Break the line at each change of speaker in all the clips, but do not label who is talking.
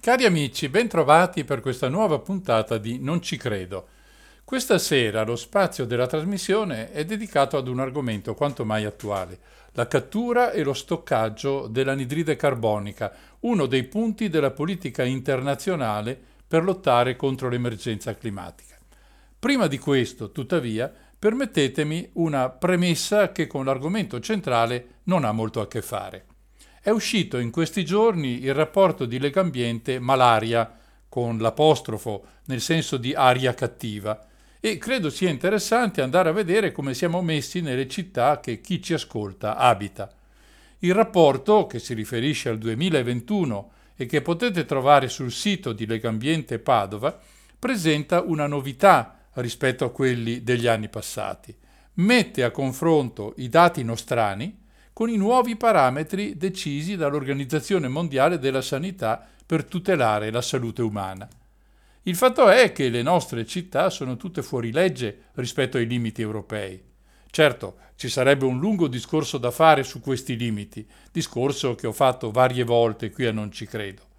Cari amici, bentrovati per questa nuova puntata di Non ci credo. Questa sera lo spazio della trasmissione è dedicato ad un argomento quanto mai attuale, la cattura e lo stoccaggio dell'anidride carbonica, uno dei punti della politica internazionale per lottare contro l'emergenza climatica. Prima di questo, tuttavia, permettetemi una premessa che con l'argomento centrale non ha molto a che fare. È uscito in questi giorni il rapporto di Legambiente Malaria, con l'apostrofo nel senso di aria cattiva, e credo sia interessante andare a vedere come siamo messi nelle città che chi ci ascolta abita. Il rapporto, che si riferisce al 2021 e che potete trovare sul sito di Legambiente Padova, presenta una novità rispetto a quelli degli anni passati. Mette a confronto i dati nostrani con i nuovi parametri decisi dall'Organizzazione Mondiale della Sanità per tutelare la salute umana. Il fatto è che le nostre città sono tutte fuori legge rispetto ai limiti europei. Certo, ci sarebbe un lungo discorso da fare su questi limiti, discorso che ho fatto varie volte qui a Non ci credo.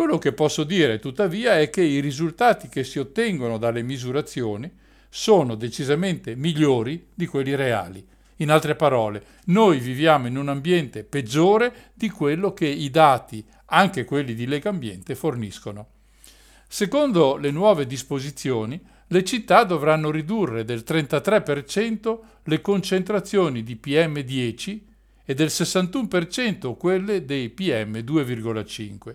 Quello che posso dire, tuttavia, è che i risultati che si ottengono dalle misurazioni sono decisamente migliori di quelli reali. In altre parole, noi viviamo in un ambiente peggiore di quello che i dati, anche quelli di Legambiente, forniscono. Secondo le nuove disposizioni, le città dovranno ridurre del 33% le concentrazioni di PM10 e del 61% quelle dei PM2,5.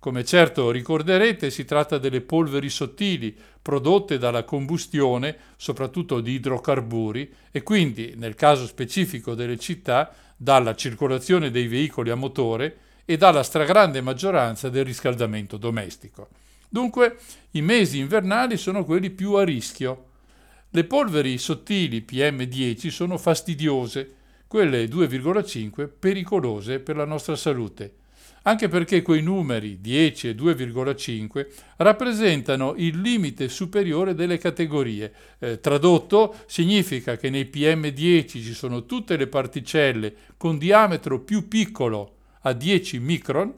Come certo ricorderete, si tratta delle polveri sottili prodotte dalla combustione, soprattutto di idrocarburi, e quindi, nel caso specifico delle città, dalla circolazione dei veicoli a motore e dalla stragrande maggioranza del riscaldamento domestico. Dunque, i mesi invernali sono quelli più a rischio. Le polveri sottili PM10 sono fastidiose, quelle 2,5 pericolose per la nostra salute anche perché quei numeri 10 e 2,5 rappresentano il limite superiore delle categorie. Eh, tradotto significa che nei PM10 ci sono tutte le particelle con diametro più piccolo a 10 micron,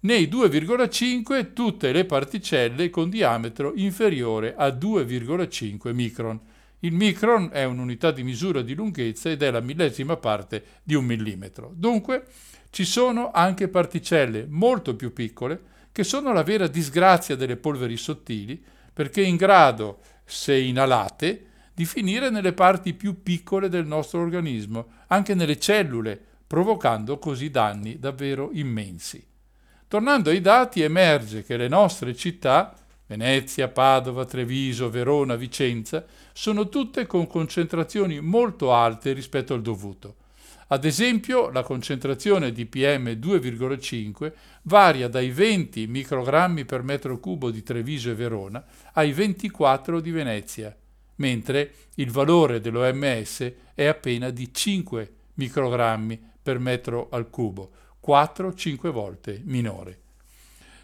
nei 2,5 tutte le particelle con diametro inferiore a 2,5 micron. Il micron è un'unità di misura di lunghezza ed è la millesima parte di un millimetro. Dunque, ci sono anche particelle molto più piccole che sono la vera disgrazia delle polveri sottili perché in grado, se inalate, di finire nelle parti più piccole del nostro organismo, anche nelle cellule, provocando così danni davvero immensi. Tornando ai dati, emerge che le nostre città, Venezia, Padova, Treviso, Verona, Vicenza, sono tutte con concentrazioni molto alte rispetto al dovuto. Ad esempio, la concentrazione di PM2,5 varia dai 20 microgrammi per metro cubo di Treviso e Verona ai 24 di Venezia, mentre il valore dell'OMS è appena di 5 microgrammi per metro al cubo, 4-5 volte minore.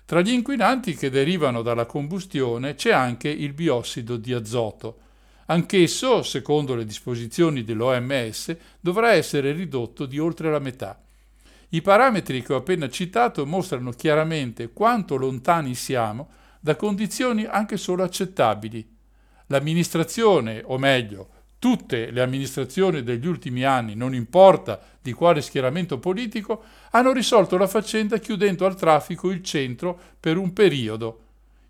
Tra gli inquinanti che derivano dalla combustione c'è anche il biossido di azoto, Anch'esso, secondo le disposizioni dell'OMS, dovrà essere ridotto di oltre la metà. I parametri che ho appena citato mostrano chiaramente quanto lontani siamo da condizioni anche solo accettabili. L'amministrazione, o meglio, tutte le amministrazioni degli ultimi anni, non importa di quale schieramento politico, hanno risolto la faccenda chiudendo al traffico il centro per un periodo.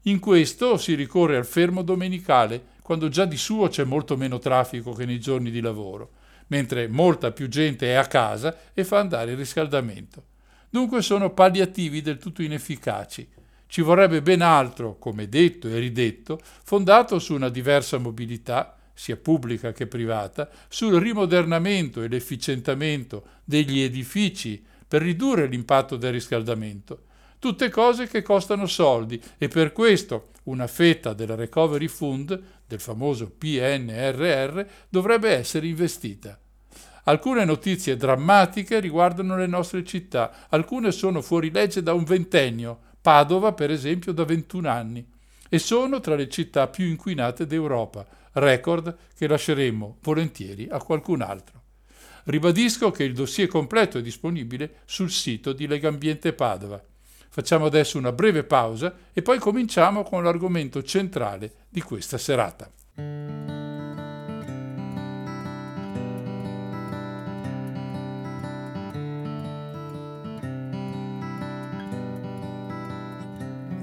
In questo si ricorre al fermo domenicale quando già di suo c'è molto meno traffico che nei giorni di lavoro, mentre molta più gente è a casa e fa andare il riscaldamento. Dunque sono palliativi del tutto inefficaci. Ci vorrebbe ben altro, come detto e ridetto, fondato su una diversa mobilità, sia pubblica che privata, sul rimodernamento e l'efficientamento degli edifici per ridurre l'impatto del riscaldamento. Tutte cose che costano soldi e per questo una fetta del Recovery Fund, del famoso PNRR, dovrebbe essere investita. Alcune notizie drammatiche riguardano le nostre città, alcune sono fuori legge da un ventennio, Padova per esempio da 21 anni, e sono tra le città più inquinate d'Europa, record che lasceremo volentieri a qualcun altro. Ribadisco che il dossier completo è disponibile sul sito di Legambiente Padova. Facciamo adesso una breve pausa e poi cominciamo con l'argomento centrale di questa serata.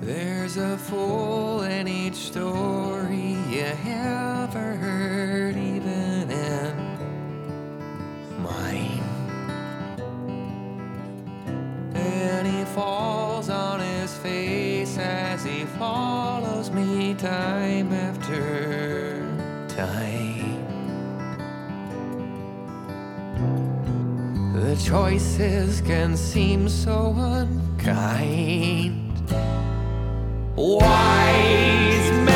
There's a fool in each story you ever heard, even in mine. And he falls follows me time after time. The choices can seem so unkind. Wise men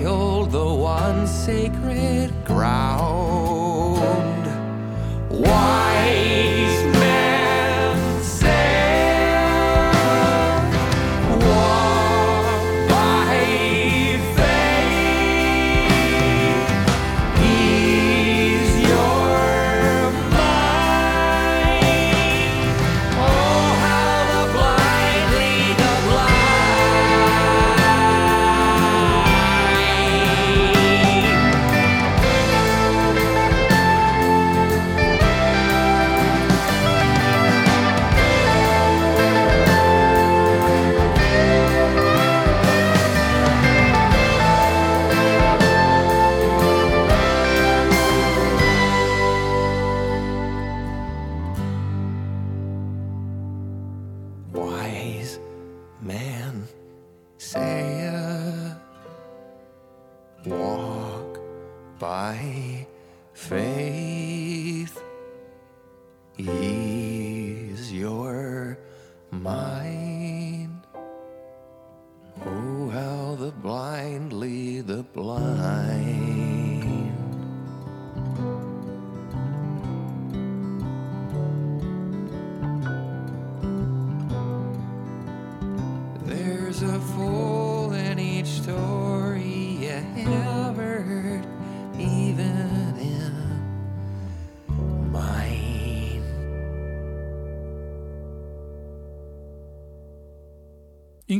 spoiled the one sacred by faith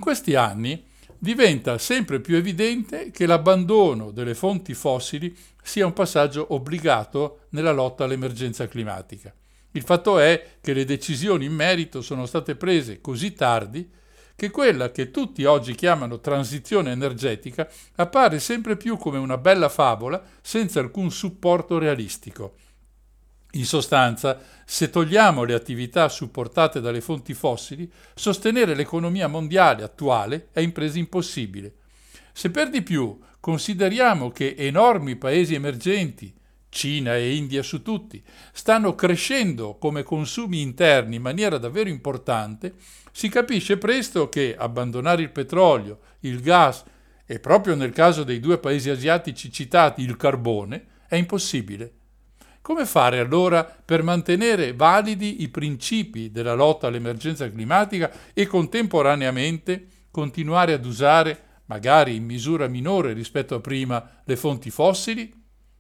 In
questi anni diventa sempre più evidente che l'abbandono delle fonti fossili sia un passaggio obbligato nella lotta all'emergenza climatica. Il fatto è che le decisioni in merito sono state prese così tardi che quella che tutti oggi chiamano transizione energetica appare sempre più come una bella favola senza alcun supporto realistico. In sostanza, se togliamo le attività supportate dalle fonti fossili, sostenere l'economia mondiale attuale è impresa impossibile. Se per di più consideriamo che enormi paesi emergenti, Cina e India su tutti, stanno crescendo come consumi interni in maniera davvero importante, si capisce presto che abbandonare il petrolio, il gas e proprio nel caso dei due paesi asiatici citati il carbone è impossibile. Come fare allora per mantenere validi i principi della lotta all'emergenza climatica e contemporaneamente continuare ad usare, magari in misura minore rispetto a prima, le fonti fossili?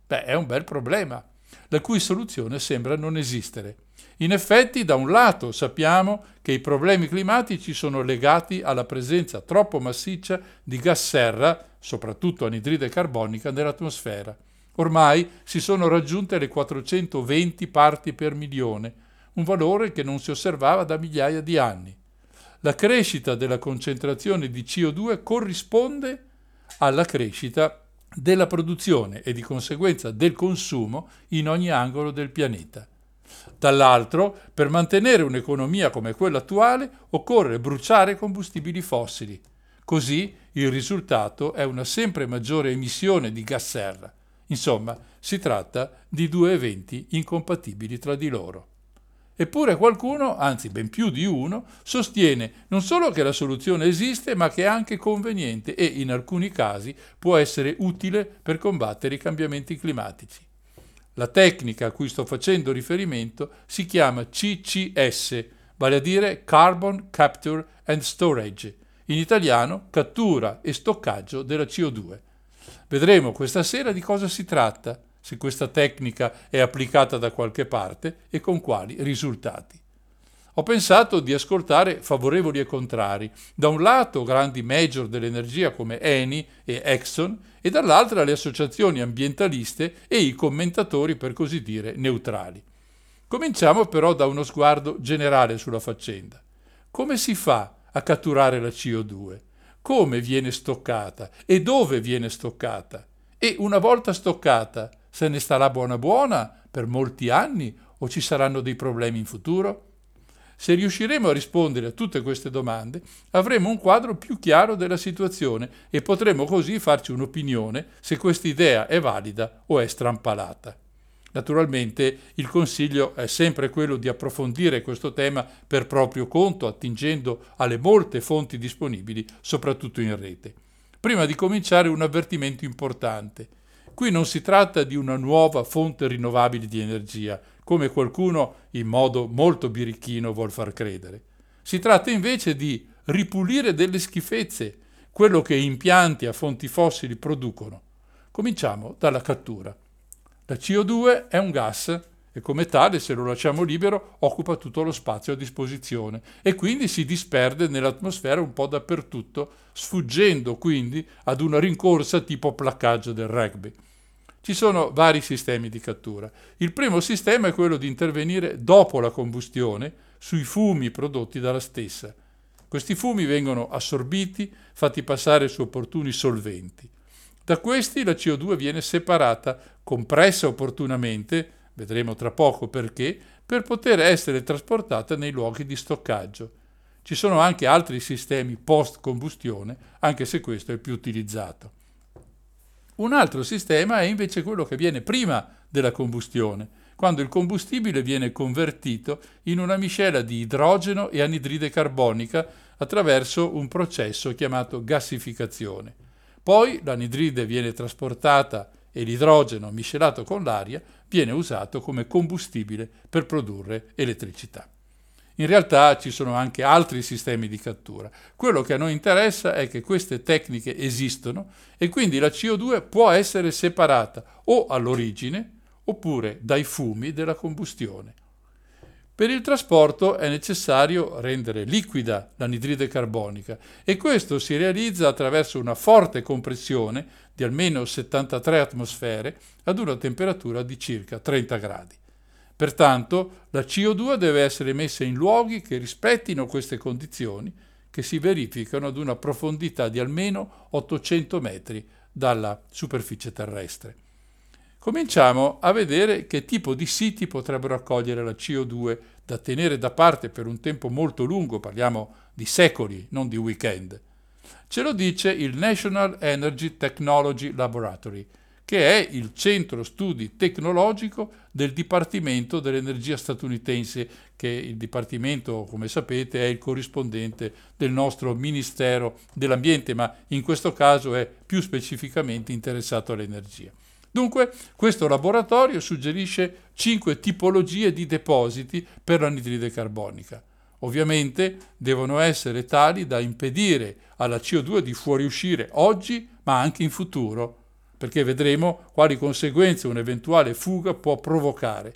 Beh, è un bel problema, la cui soluzione sembra non esistere. In effetti, da un lato sappiamo che i problemi climatici sono legati alla presenza troppo massiccia di gas serra, soprattutto anidride carbonica, nell'atmosfera. Ormai si sono raggiunte le 420 parti per milione, un valore che non si osservava da migliaia di anni. La crescita della concentrazione di CO2 corrisponde alla crescita della produzione e di conseguenza del consumo in ogni angolo del pianeta. Dall'altro, per mantenere un'economia come quella attuale, occorre bruciare combustibili fossili. Così il risultato è una sempre maggiore emissione di gas serra. Insomma, si tratta di due eventi incompatibili tra di loro. Eppure qualcuno, anzi ben più di uno, sostiene non solo che la soluzione esiste, ma che è anche conveniente e in alcuni casi può essere utile per combattere i cambiamenti climatici. La tecnica a cui sto facendo riferimento si chiama CCS, vale a dire Carbon Capture and Storage, in italiano cattura e stoccaggio della CO2. Vedremo questa sera di cosa si tratta, se questa tecnica è applicata da qualche parte e con quali risultati. Ho pensato di ascoltare favorevoli e contrari, da un lato grandi major dell'energia come Eni e Exxon e dall'altra le associazioni ambientaliste e i commentatori per così dire neutrali. Cominciamo però da uno sguardo generale sulla faccenda. Come si fa a catturare la CO2? Come viene stoccata e dove viene stoccata? E una volta stoccata, se ne starà buona buona per molti anni o ci saranno dei problemi in futuro? Se riusciremo a rispondere a tutte queste domande, avremo un quadro più chiaro della situazione e potremo così farci un'opinione se questa idea è valida o è strampalata. Naturalmente il consiglio è sempre quello di approfondire questo tema per proprio conto, attingendo alle molte fonti disponibili, soprattutto in rete. Prima di cominciare un avvertimento importante. Qui non si tratta di una nuova fonte rinnovabile di energia, come qualcuno in modo molto birichino vuol far credere. Si tratta invece di ripulire delle schifezze, quello che impianti a fonti fossili producono. Cominciamo dalla cattura. La CO2 è un gas e come tale, se lo lasciamo libero, occupa tutto lo spazio a disposizione e quindi si disperde nell'atmosfera un po' dappertutto, sfuggendo quindi ad una rincorsa tipo placcaggio del rugby. Ci sono vari sistemi di cattura. Il primo sistema è quello di intervenire dopo la combustione sui fumi prodotti dalla stessa. Questi fumi vengono assorbiti, fatti passare su opportuni solventi. Da questi la CO2 viene separata, compressa opportunamente, vedremo tra poco perché, per poter essere trasportata nei luoghi di stoccaggio. Ci sono anche altri sistemi post combustione, anche se questo è più utilizzato. Un altro sistema è invece quello che viene prima della combustione, quando il combustibile viene convertito in una miscela di idrogeno e anidride carbonica attraverso un processo chiamato gassificazione. Poi l'anidride viene trasportata e l'idrogeno miscelato con l'aria viene usato come combustibile per produrre elettricità. In realtà ci sono anche altri sistemi di cattura. Quello che a noi interessa è che queste tecniche esistono e quindi la CO2 può essere separata o all'origine oppure dai fumi della combustione. Per il trasporto è necessario rendere liquida l'anidride carbonica e questo si realizza attraverso una forte compressione di almeno 73 atmosfere ad una temperatura di circa 30 gradi. Pertanto la CO2 deve essere messa in luoghi che rispettino queste condizioni che si verificano ad una profondità di almeno 800 metri dalla superficie terrestre. Cominciamo a vedere che tipo di siti potrebbero accogliere la CO2 da tenere da parte per un tempo molto lungo, parliamo di secoli, non di weekend. Ce lo dice il National Energy Technology Laboratory, che è il centro studi tecnologico del Dipartimento dell'Energia statunitense, che il Dipartimento, come sapete, è il corrispondente del nostro Ministero dell'Ambiente, ma in questo caso è più specificamente interessato all'energia. Dunque, questo laboratorio suggerisce cinque tipologie di depositi per l'anidride carbonica. Ovviamente devono essere tali da impedire alla CO2 di fuoriuscire oggi, ma anche in futuro, perché vedremo quali conseguenze un'eventuale fuga può provocare.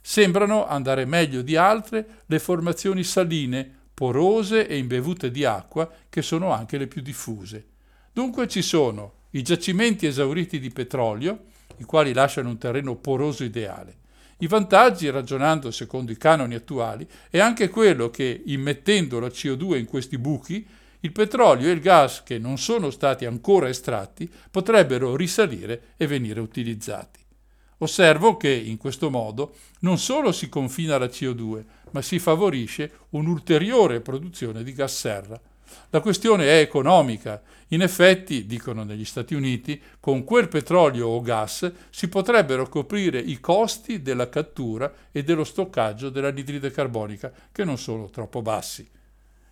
Sembrano andare meglio di altre le formazioni saline, porose e imbevute di acqua, che sono anche le più diffuse. Dunque ci sono i giacimenti esauriti di petrolio, i quali lasciano un terreno poroso ideale. I vantaggi, ragionando secondo i canoni attuali, è anche quello che, immettendo la CO2 in questi buchi, il petrolio e il gas che non sono stati ancora estratti potrebbero risalire e venire utilizzati. Osservo che in questo modo non solo si confina la CO2, ma si favorisce un'ulteriore produzione di gas serra. La questione è economica. In effetti, dicono negli Stati Uniti, con quel petrolio o gas si potrebbero coprire i costi della cattura e dello stoccaggio dell'anidride carbonica, che non sono troppo bassi.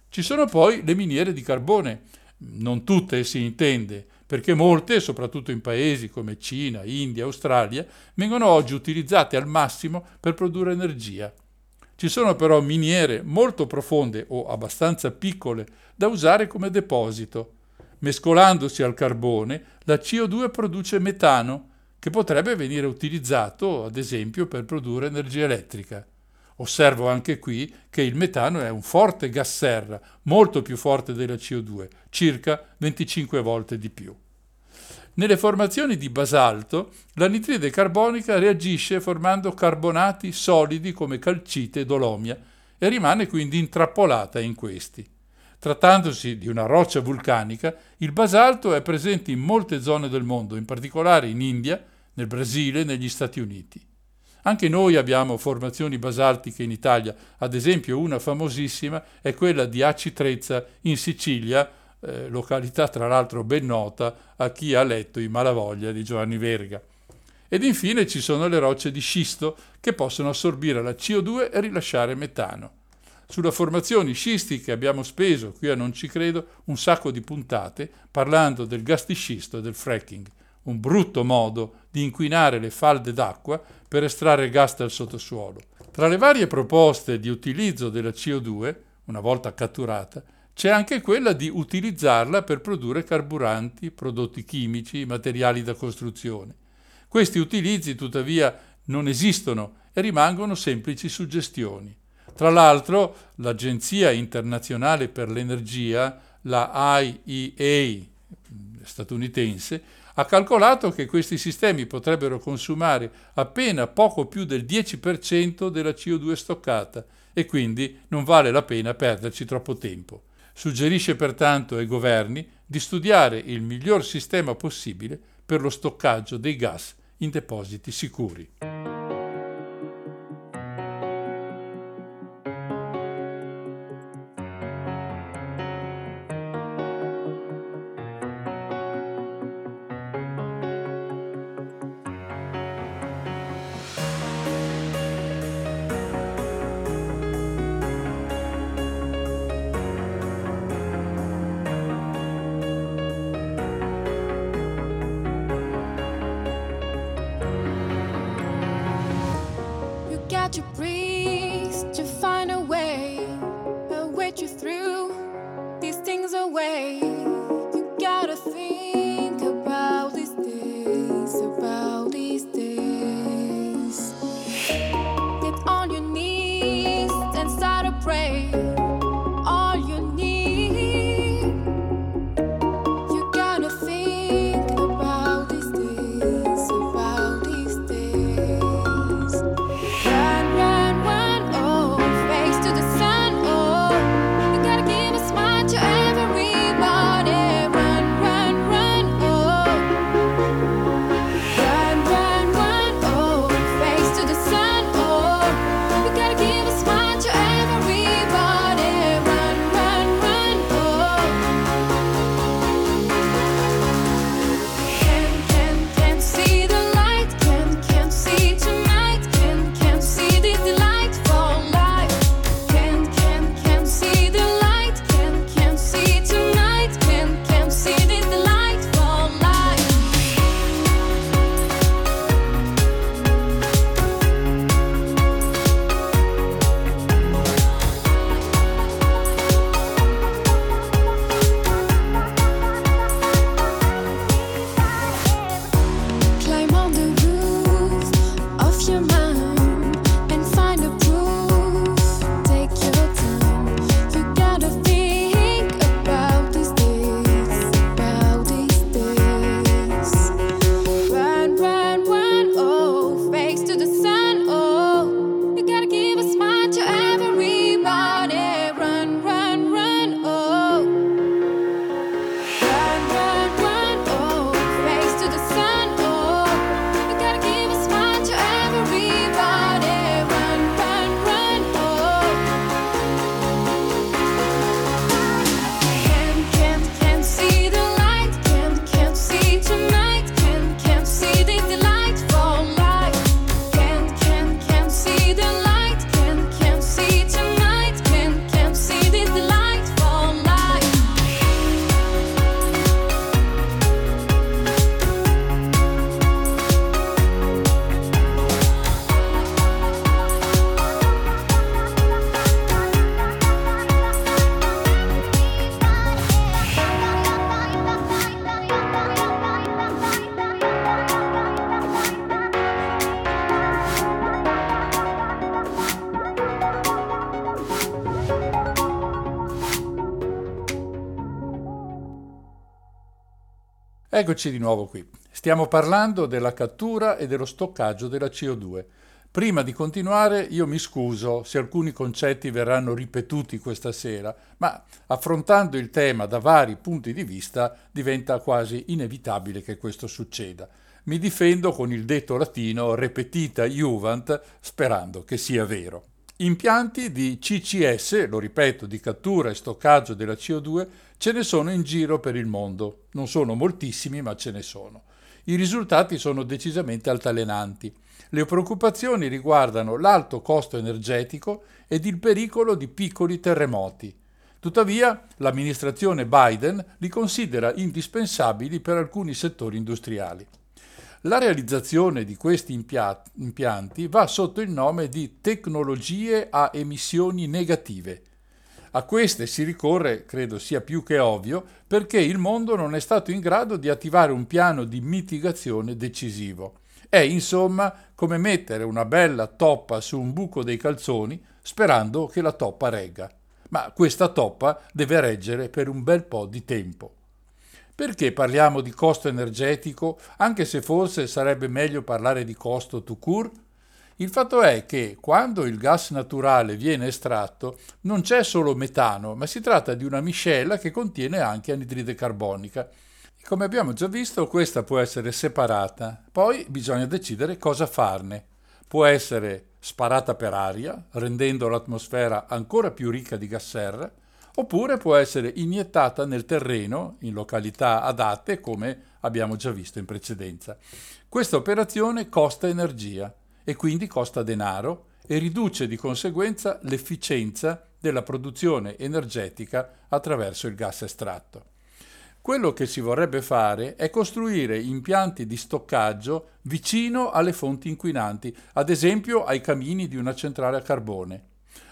Ci sono poi le miniere di carbone, non tutte si intende, perché molte, soprattutto in paesi come Cina, India, Australia, vengono oggi utilizzate al massimo per produrre energia. Ci sono però miniere molto profonde o abbastanza piccole da usare come deposito. Mescolandosi al carbone, la CO2 produce metano, che potrebbe venire utilizzato, ad esempio, per produrre energia elettrica. Osservo anche qui che il metano è un forte gas serra, molto più forte della CO2, circa 25 volte di più. Nelle formazioni di basalto, l'anitride carbonica reagisce formando carbonati solidi come calcite e dolomia e rimane quindi intrappolata in questi. Trattandosi di una roccia vulcanica, il basalto è presente in molte zone del mondo, in particolare in India, nel Brasile e negli Stati Uniti. Anche noi abbiamo formazioni basaltiche in Italia, ad esempio una famosissima è quella di Aci Trezza in Sicilia, eh, località tra l'altro ben nota a chi ha letto I Malavoglia di Giovanni Verga. Ed infine ci sono le rocce di scisto che possono assorbire la CO2 e rilasciare metano. Sulla formazioni scistiche abbiamo speso, qui a Non ci credo, un sacco di puntate parlando del gas di scisto e del fracking, un brutto modo di inquinare le falde d'acqua per estrarre gas dal sottosuolo. Tra le varie proposte di utilizzo della CO2, una volta catturata, c'è anche quella di utilizzarla per produrre carburanti, prodotti chimici, materiali da costruzione. Questi utilizzi tuttavia non esistono e rimangono semplici suggestioni. Tra l'altro l'Agenzia internazionale per l'energia, la IEA statunitense, ha calcolato che questi sistemi potrebbero consumare appena poco più del 10% della CO2 stoccata e quindi non vale la pena perderci troppo tempo. Suggerisce pertanto ai governi di studiare il miglior sistema possibile per lo stoccaggio dei gas in depositi sicuri. Eccoci di nuovo qui. Stiamo parlando della cattura e dello stoccaggio della CO2. Prima di continuare io mi scuso se alcuni concetti verranno ripetuti questa sera, ma affrontando il tema da vari punti di vista diventa quasi inevitabile che questo succeda. Mi difendo con il detto latino repetita juvent sperando che sia vero. Impianti di CCS, lo ripeto, di cattura e stoccaggio della CO2, ce ne sono in giro per il mondo. Non sono moltissimi, ma ce ne sono. I risultati sono decisamente altalenanti. Le preoccupazioni riguardano l'alto costo energetico ed il pericolo di piccoli terremoti. Tuttavia, l'amministrazione Biden li considera indispensabili per alcuni settori industriali. La realizzazione di questi impianti va sotto il nome di tecnologie a emissioni negative. A queste si ricorre, credo sia più che ovvio, perché il mondo non è stato in grado di attivare un piano di mitigazione decisivo. È insomma come mettere una bella toppa su un buco dei calzoni sperando che la toppa regga. Ma questa toppa deve reggere per un bel po' di tempo. Perché parliamo di costo energetico, anche se forse sarebbe meglio parlare di costo to cure? Il fatto è che quando il gas naturale viene estratto non c'è solo metano, ma si tratta di una miscela che contiene anche anidride carbonica. Come abbiamo già visto, questa può essere separata, poi bisogna decidere cosa farne. Può essere sparata per aria, rendendo l'atmosfera ancora più ricca di gas serra, oppure può essere iniettata nel terreno in località adatte come abbiamo già visto in precedenza. Questa operazione costa energia e quindi costa denaro e riduce di conseguenza l'efficienza della produzione energetica attraverso il gas estratto. Quello che si vorrebbe fare è costruire impianti di stoccaggio vicino alle fonti inquinanti, ad esempio ai camini di una centrale a carbone.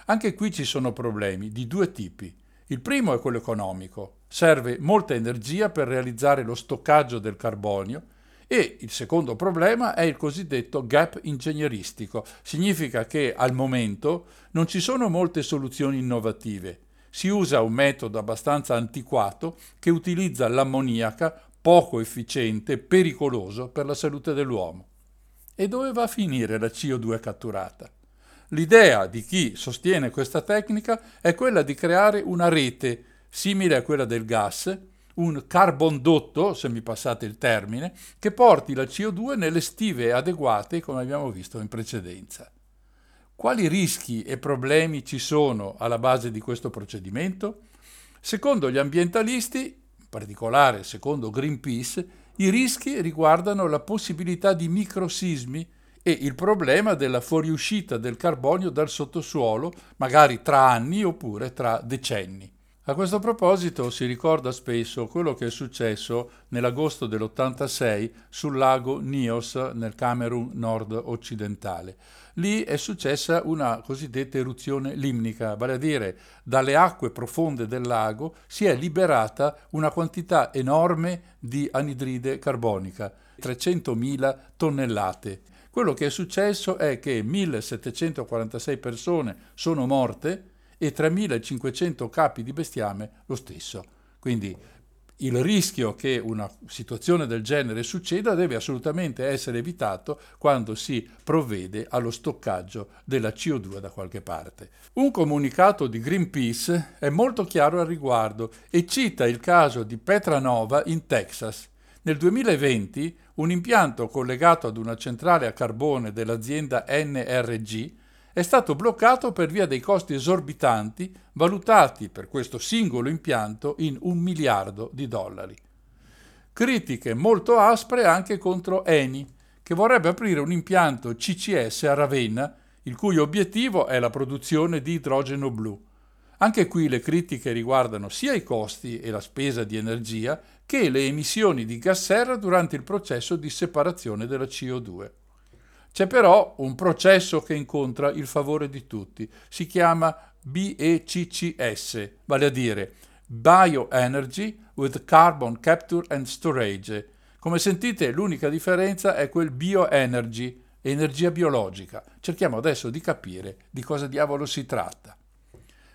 Anche qui ci sono problemi di due tipi. Il primo è quello economico. Serve molta energia per realizzare lo stoccaggio del carbonio e il secondo problema è il cosiddetto gap ingegneristico. Significa che al momento non ci sono molte soluzioni innovative. Si usa un metodo abbastanza antiquato che utilizza l'ammoniaca poco efficiente pericoloso per la salute dell'uomo. E dove va a finire la CO2 catturata? L'idea di chi sostiene questa tecnica è quella di creare una rete simile a quella del gas, un carbondotto, se mi passate il termine, che porti la CO2 nelle stive adeguate come abbiamo visto in precedenza. Quali rischi e problemi ci sono alla base di questo procedimento? Secondo gli ambientalisti, in particolare secondo Greenpeace, i rischi riguardano la possibilità di microsismi e il problema della fuoriuscita del carbonio dal sottosuolo, magari tra anni oppure tra decenni. A questo proposito si ricorda spesso quello che è successo nell'agosto dell'86 sul lago Nios nel Camerun nord-occidentale. Lì è successa una cosiddetta eruzione limnica, vale a dire dalle acque profonde del lago si è liberata una quantità enorme di anidride carbonica, 300.000 tonnellate. Quello che è successo è che 1746 persone sono morte e 3500 capi di bestiame lo stesso. Quindi il rischio che una situazione del genere succeda deve assolutamente essere evitato quando si provvede allo stoccaggio della CO2 da qualche parte. Un comunicato di Greenpeace è molto chiaro al riguardo e cita il caso di Petranova in Texas. Nel 2020 un impianto collegato ad una centrale a carbone dell'azienda NRG è stato bloccato per via dei costi esorbitanti valutati per questo singolo impianto in un miliardo di dollari. Critiche molto aspre anche contro Eni, che vorrebbe aprire un impianto CCS a Ravenna, il cui obiettivo è la produzione di idrogeno blu. Anche qui le critiche riguardano sia i costi e la spesa di energia che le emissioni di gas serra durante il processo di separazione della CO2. C'è però un processo che incontra il favore di tutti, si chiama BECCS, vale a dire Bioenergy with Carbon Capture and Storage. Come sentite l'unica differenza è quel bioenergy, energia biologica. Cerchiamo adesso di capire di cosa diavolo si tratta.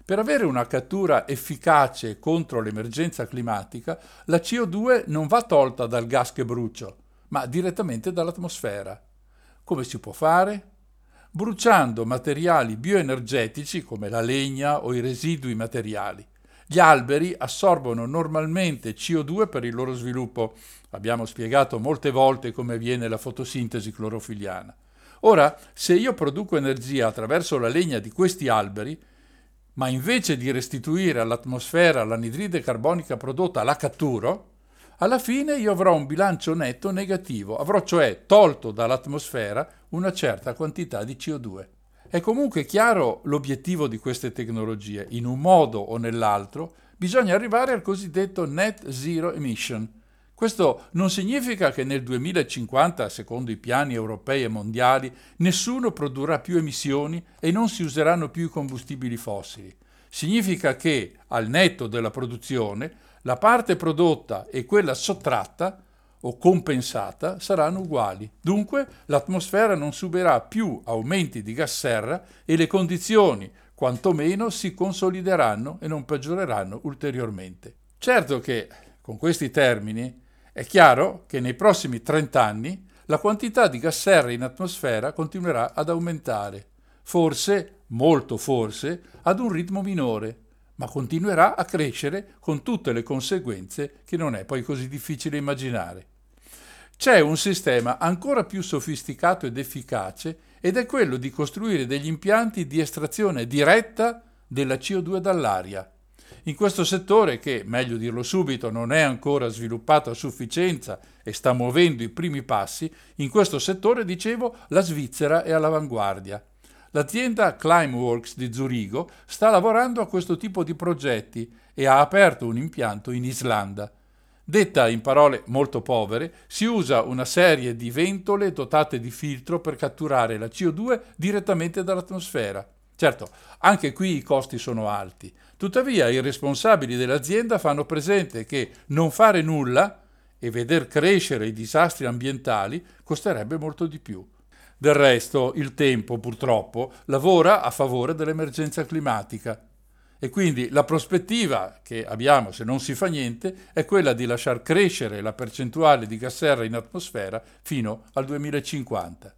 Per avere una cattura efficace contro l'emergenza climatica, la CO2 non va tolta dal gas che brucio, ma direttamente dall'atmosfera. Come si può fare? Bruciando materiali bioenergetici come la legna o i residui materiali. Gli alberi assorbono normalmente CO2 per il loro sviluppo. Abbiamo spiegato molte volte come avviene la fotosintesi clorofiliana. Ora, se io produco energia attraverso la legna di questi alberi, ma invece di restituire all'atmosfera l'anidride carbonica prodotta la catturo, alla fine io avrò un bilancio netto negativo, avrò cioè tolto dall'atmosfera una certa quantità di CO2. È comunque chiaro l'obiettivo di queste tecnologie, in un modo o nell'altro bisogna arrivare al cosiddetto net zero emission. Questo non significa che nel 2050, secondo i piani europei e mondiali, nessuno produrrà più emissioni e non si useranno più i combustibili fossili. Significa che, al netto della produzione, la parte prodotta e quella sottratta o compensata saranno uguali. Dunque l'atmosfera non subirà più aumenti di gas serra e le condizioni quantomeno si consolideranno e non peggioreranno ulteriormente. Certo che, con questi termini, è chiaro che nei prossimi 30 anni la quantità di gas serra in atmosfera continuerà ad aumentare, forse, molto forse, ad un ritmo minore, ma continuerà a crescere con tutte le conseguenze che non è poi così difficile immaginare. C'è un sistema ancora più sofisticato ed efficace ed è quello di costruire degli impianti di estrazione diretta della CO2 dall'aria. In questo settore, che, meglio dirlo subito, non è ancora sviluppato a sufficienza e sta muovendo i primi passi, in questo settore, dicevo, la Svizzera è all'avanguardia. L'azienda Climeworks di Zurigo sta lavorando a questo tipo di progetti e ha aperto un impianto in Islanda. Detta in parole molto povere, si usa una serie di ventole dotate di filtro per catturare la CO2 direttamente dall'atmosfera. Certo, anche qui i costi sono alti. Tuttavia i responsabili dell'azienda fanno presente che non fare nulla e veder crescere i disastri ambientali costerebbe molto di più. Del resto, il tempo, purtroppo, lavora a favore dell'emergenza climatica. E quindi la prospettiva che abbiamo, se non si fa niente, è quella di lasciar crescere la percentuale di gas serra in atmosfera fino al 2050.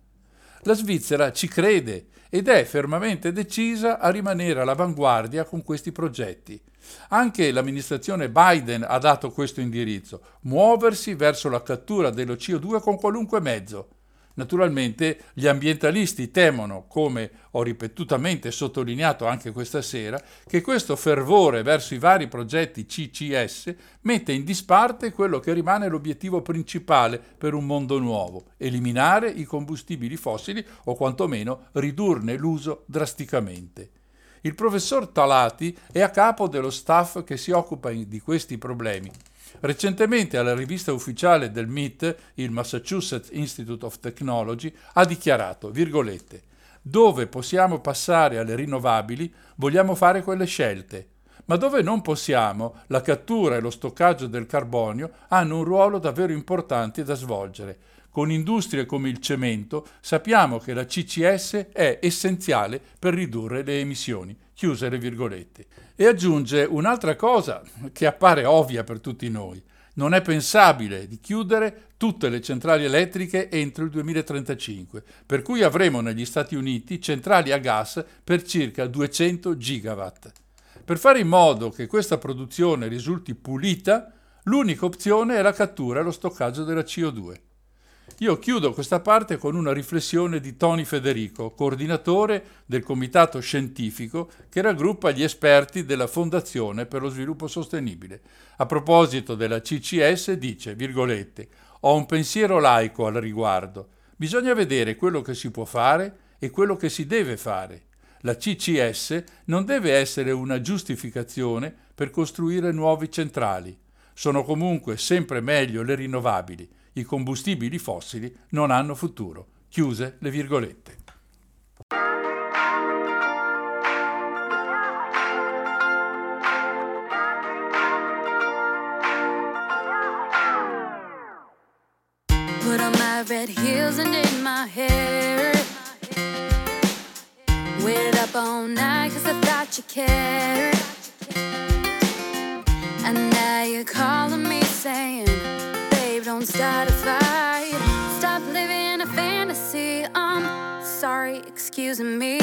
La Svizzera ci crede ed è fermamente decisa a rimanere all'avanguardia con questi progetti. Anche l'amministrazione Biden ha dato questo indirizzo, muoversi verso la cattura dello CO2 con qualunque mezzo. Naturalmente gli ambientalisti temono, come ho ripetutamente sottolineato anche questa sera, che questo fervore verso i vari progetti CCS mette in disparte quello che rimane l'obiettivo principale per un mondo nuovo, eliminare i combustibili fossili o quantomeno ridurne l'uso drasticamente. Il professor Talati è a capo dello staff che si occupa di questi problemi Recentemente alla rivista ufficiale del MIT, il Massachusetts Institute of Technology, ha dichiarato, virgolette, dove possiamo passare alle rinnovabili vogliamo fare quelle scelte, ma dove non possiamo, la cattura e lo stoccaggio del carbonio hanno un ruolo davvero importante da svolgere. Con industrie come il cemento sappiamo che la CCS è essenziale per ridurre le emissioni. Chiuse le virgolette. E aggiunge un'altra cosa che appare ovvia per tutti noi. Non è pensabile di chiudere tutte le centrali elettriche entro il 2035, per cui avremo negli Stati Uniti centrali a gas per circa 200 gigawatt. Per fare in modo che questa produzione risulti pulita, l'unica opzione è la cattura e lo stoccaggio della CO2. Io chiudo questa parte con una riflessione di Tony Federico, coordinatore del comitato scientifico che raggruppa gli esperti della Fondazione per lo sviluppo sostenibile. A proposito della CCS dice, virgolette, ho un pensiero laico al riguardo. Bisogna vedere quello che si può fare e quello che si deve fare. La CCS non deve essere una giustificazione per costruire nuovi centrali. Sono comunque sempre meglio le rinnovabili i combustibili fossili non hanno futuro. Chiuse le virgolette.
Put on my red heels and in my hair. Waited up all night cause I thought you cared. And now you're calling me saying, don't start a fight. Stop living a fantasy. I'm sorry, excuse me.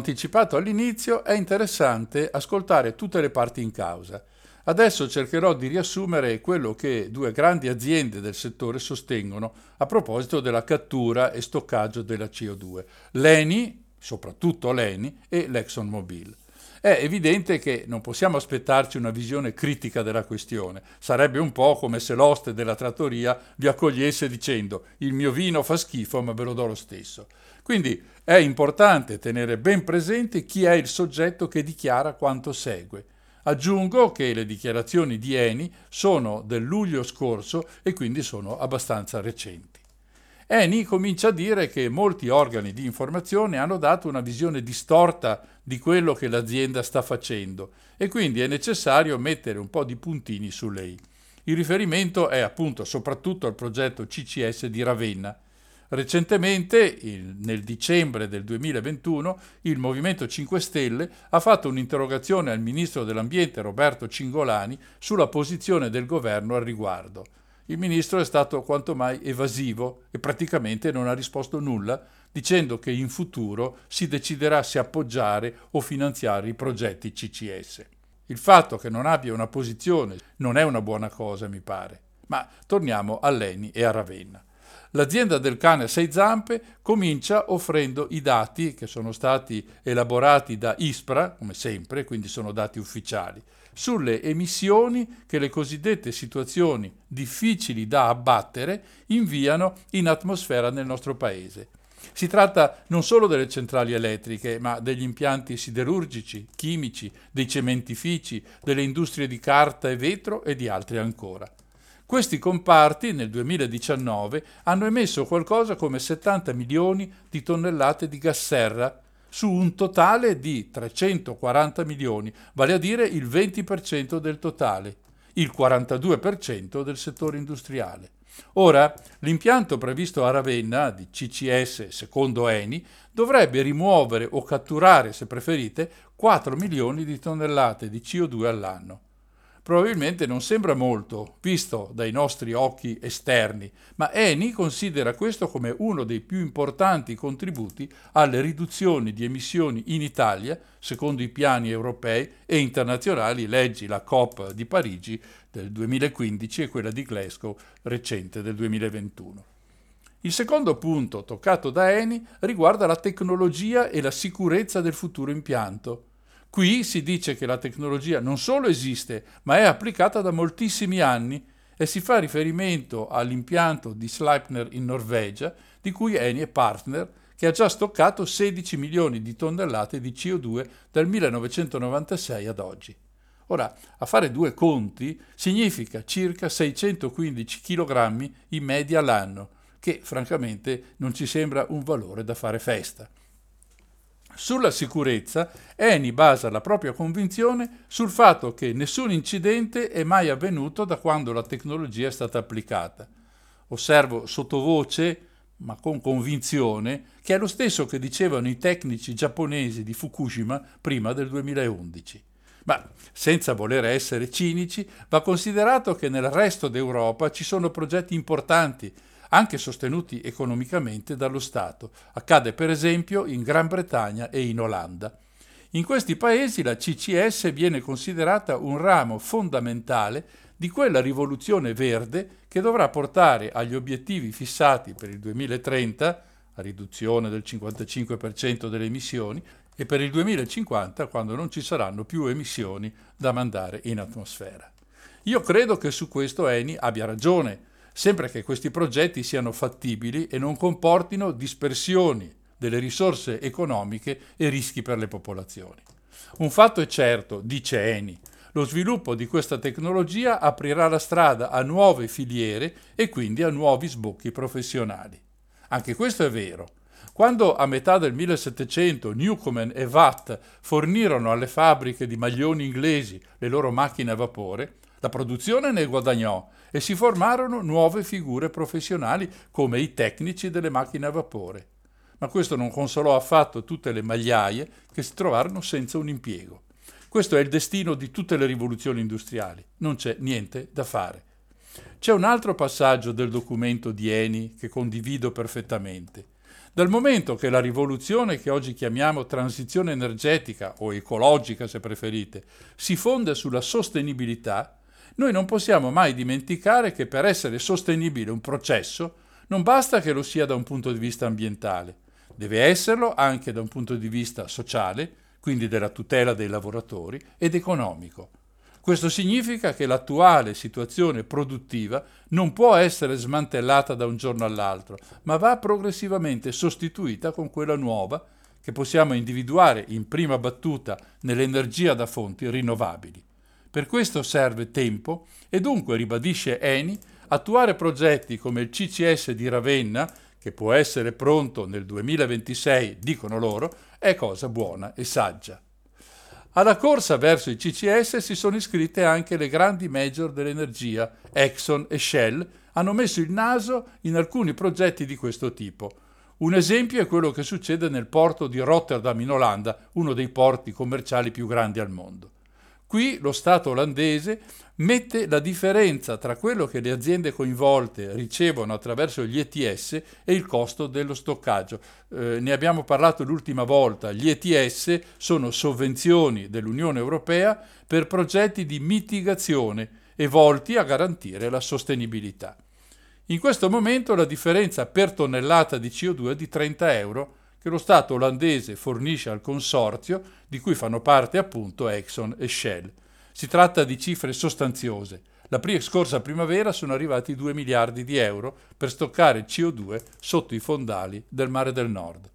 Anticipato all'inizio, è interessante ascoltare tutte le parti in causa. Adesso cercherò di riassumere quello che due grandi aziende del settore sostengono a proposito della cattura e stoccaggio della CO2, l'ENI, soprattutto l'ENI, e l'ExxonMobil. È evidente che non possiamo aspettarci una visione critica della questione. Sarebbe un po' come se l'oste della trattoria vi accogliesse dicendo il mio vino fa schifo ma ve lo do lo stesso. Quindi è importante tenere ben presente chi è il soggetto che dichiara quanto segue. Aggiungo che le dichiarazioni di Eni sono del luglio scorso e quindi sono abbastanza recenti. Eni comincia a dire che molti organi di informazione hanno dato una visione distorta di quello che l'azienda sta facendo e quindi è necessario mettere un po' di puntini sulle i. Il riferimento è appunto soprattutto al progetto CCS di Ravenna. Recentemente, il- nel dicembre del 2021, il Movimento 5 Stelle ha fatto un'interrogazione al ministro dell'Ambiente Roberto Cingolani sulla posizione del governo al riguardo. Il ministro è stato quanto mai evasivo e praticamente non ha risposto nulla, dicendo che in futuro si deciderà se appoggiare o finanziare i progetti CCS. Il fatto che non abbia una posizione non è una buona cosa, mi pare. Ma torniamo a Leni e a Ravenna. L'azienda del cane a sei zampe comincia offrendo i dati che sono stati elaborati da ISPRA, come sempre, quindi sono dati ufficiali, sulle emissioni che le cosiddette situazioni difficili da abbattere inviano in atmosfera nel nostro paese. Si tratta non solo delle centrali elettriche, ma degli impianti siderurgici, chimici, dei cementifici, delle industrie di carta e vetro e di altri ancora. Questi comparti nel 2019 hanno emesso qualcosa come 70 milioni di tonnellate di gas serra su un totale di 340 milioni, vale a dire il 20% del totale, il 42% del settore industriale. Ora, l'impianto previsto a Ravenna di CCS secondo Eni dovrebbe rimuovere o catturare, se preferite, 4 milioni di tonnellate di CO2 all'anno. Probabilmente non sembra molto, visto dai nostri occhi esterni, ma Eni considera questo come uno dei più importanti contributi alle riduzioni di emissioni in Italia, secondo i piani europei e internazionali, leggi la COP di Parigi del 2015 e quella di Glasgow recente del 2021. Il secondo punto toccato da Eni riguarda la tecnologia e la sicurezza del futuro impianto. Qui si dice che la tecnologia non solo esiste, ma è applicata da moltissimi anni e si fa riferimento all'impianto di Sleipner in Norvegia, di cui Eni è partner, che ha già stoccato 16 milioni di tonnellate di CO2 dal 1996 ad oggi. Ora, a fare due conti significa circa 615 kg in media l'anno, che francamente non ci sembra un valore da fare festa. Sulla sicurezza, Eni basa la propria convinzione sul fatto che nessun incidente è mai avvenuto da quando la tecnologia è stata applicata. Osservo sottovoce, ma con convinzione, che è lo stesso che dicevano i tecnici giapponesi di Fukushima prima del 2011. Ma senza voler essere cinici, va considerato che nel resto d'Europa ci sono progetti importanti anche sostenuti economicamente dallo Stato. Accade per esempio in Gran Bretagna e in Olanda. In questi paesi la CCS viene considerata un ramo fondamentale di quella rivoluzione verde che dovrà portare agli obiettivi fissati per il 2030, a riduzione del 55% delle emissioni, e per il 2050 quando non ci saranno più emissioni da mandare in atmosfera. Io credo che su questo Eni abbia ragione, sempre che questi progetti siano fattibili e non comportino dispersioni delle risorse economiche e rischi per le popolazioni. Un fatto è certo, dice Eni, lo sviluppo di questa tecnologia aprirà la strada a nuove filiere e quindi a nuovi sbocchi professionali. Anche questo è vero. Quando a metà del 1700 Newcomen e Watt fornirono alle fabbriche di maglioni inglesi le loro macchine a vapore, la produzione ne guadagnò e si formarono nuove figure professionali come i tecnici delle macchine a vapore. Ma questo non consolò affatto tutte le magliaie che si trovarono senza un impiego. Questo è il destino di tutte le rivoluzioni industriali, non c'è niente da fare. C'è un altro passaggio del documento di Eni che condivido perfettamente. Dal momento che la rivoluzione che oggi chiamiamo transizione energetica o ecologica, se preferite, si fonda sulla sostenibilità, noi non possiamo mai dimenticare che per essere sostenibile un processo non basta che lo sia da un punto di vista ambientale, deve esserlo anche da un punto di vista sociale, quindi della tutela dei lavoratori, ed economico. Questo significa che l'attuale situazione produttiva non può essere smantellata da un giorno all'altro, ma va progressivamente sostituita con quella nuova che possiamo individuare in prima battuta nell'energia da fonti rinnovabili. Per questo serve tempo e dunque, ribadisce Eni, attuare progetti come il CCS di Ravenna, che può essere pronto nel 2026, dicono loro, è cosa buona e saggia. Alla corsa verso i CCS si sono iscritte anche le grandi major dell'energia, Exxon e Shell, hanno messo il naso in alcuni progetti di questo tipo. Un esempio è quello che succede nel porto di Rotterdam in Olanda, uno dei porti commerciali più grandi al mondo. Qui lo Stato olandese mette la differenza tra quello che le aziende coinvolte ricevono attraverso gli ETS e il costo dello stoccaggio. Eh, ne abbiamo parlato l'ultima volta, gli ETS sono sovvenzioni dell'Unione Europea per progetti di mitigazione e volti a garantire la sostenibilità. In questo momento la differenza per tonnellata di CO2 è di 30 euro che lo Stato olandese fornisce al consorzio di cui fanno parte appunto Exxon e Shell. Si tratta di cifre sostanziose. La pri- scorsa primavera sono arrivati 2 miliardi di euro per stoccare CO2 sotto i fondali del Mare del Nord.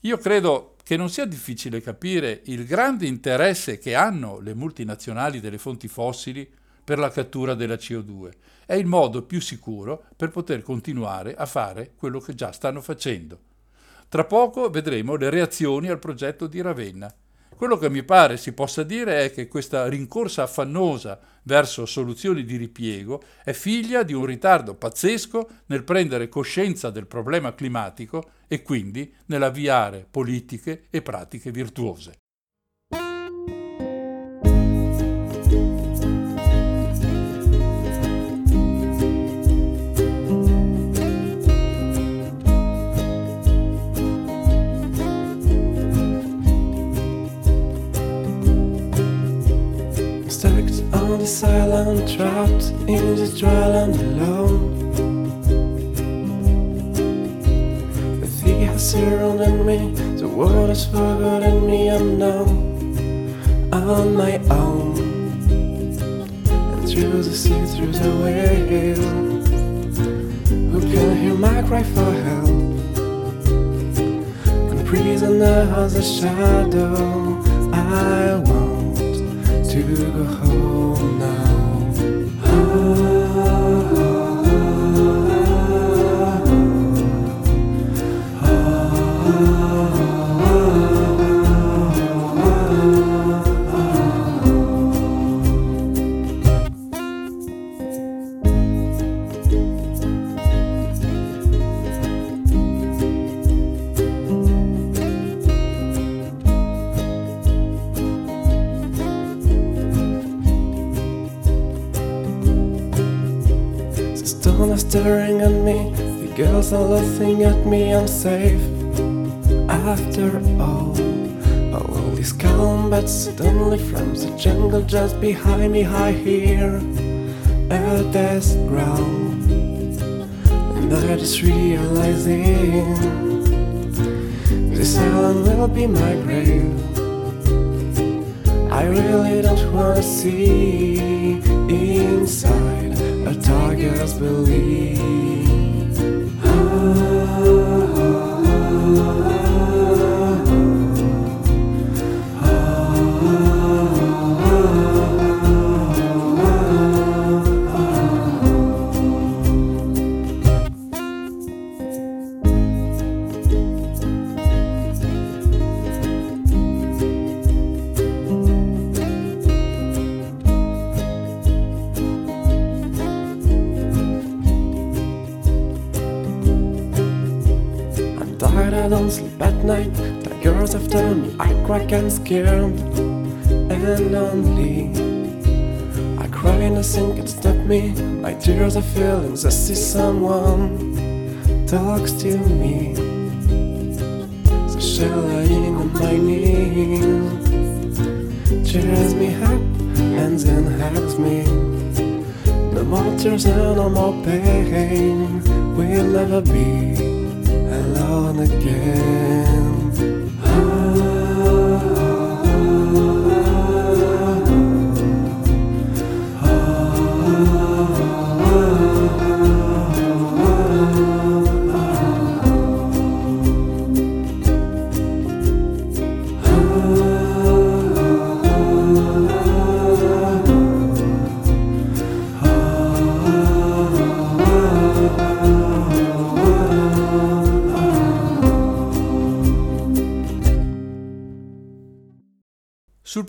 Io credo che non sia difficile capire il grande interesse che hanno le multinazionali delle fonti fossili per la cattura della CO2. È il modo più sicuro per poter continuare a fare quello che già stanno facendo. Tra poco vedremo le reazioni al progetto di Ravenna. Quello che mi pare si possa dire è che questa rincorsa affannosa verso soluzioni di ripiego è figlia di un ritardo pazzesco nel prendere coscienza del problema climatico e quindi nell'avviare politiche e pratiche virtuose.
On this island, trapped in this dry land alone. The sea has surrounded me, the world has forgotten me, I'm now on my own. And through the sea, through the whale, who can hear my cry for help? And prisoner of the shadow, I want to go home now. Are laughing at me, I'm safe. After all, all these combats suddenly from the jungle just behind me, I hear a death growl. And I just realizing this island will be my grave. I really don't wanna see inside a tiger's belief. Ooh, ooh, ooh. Scared. And lonely. I cry and nothing can stop me. My tears are feelings. I see someone talks to me. So lying on my knees. Cheers me up hands and hugs me. No more tears and no more pain. We'll never be alone again.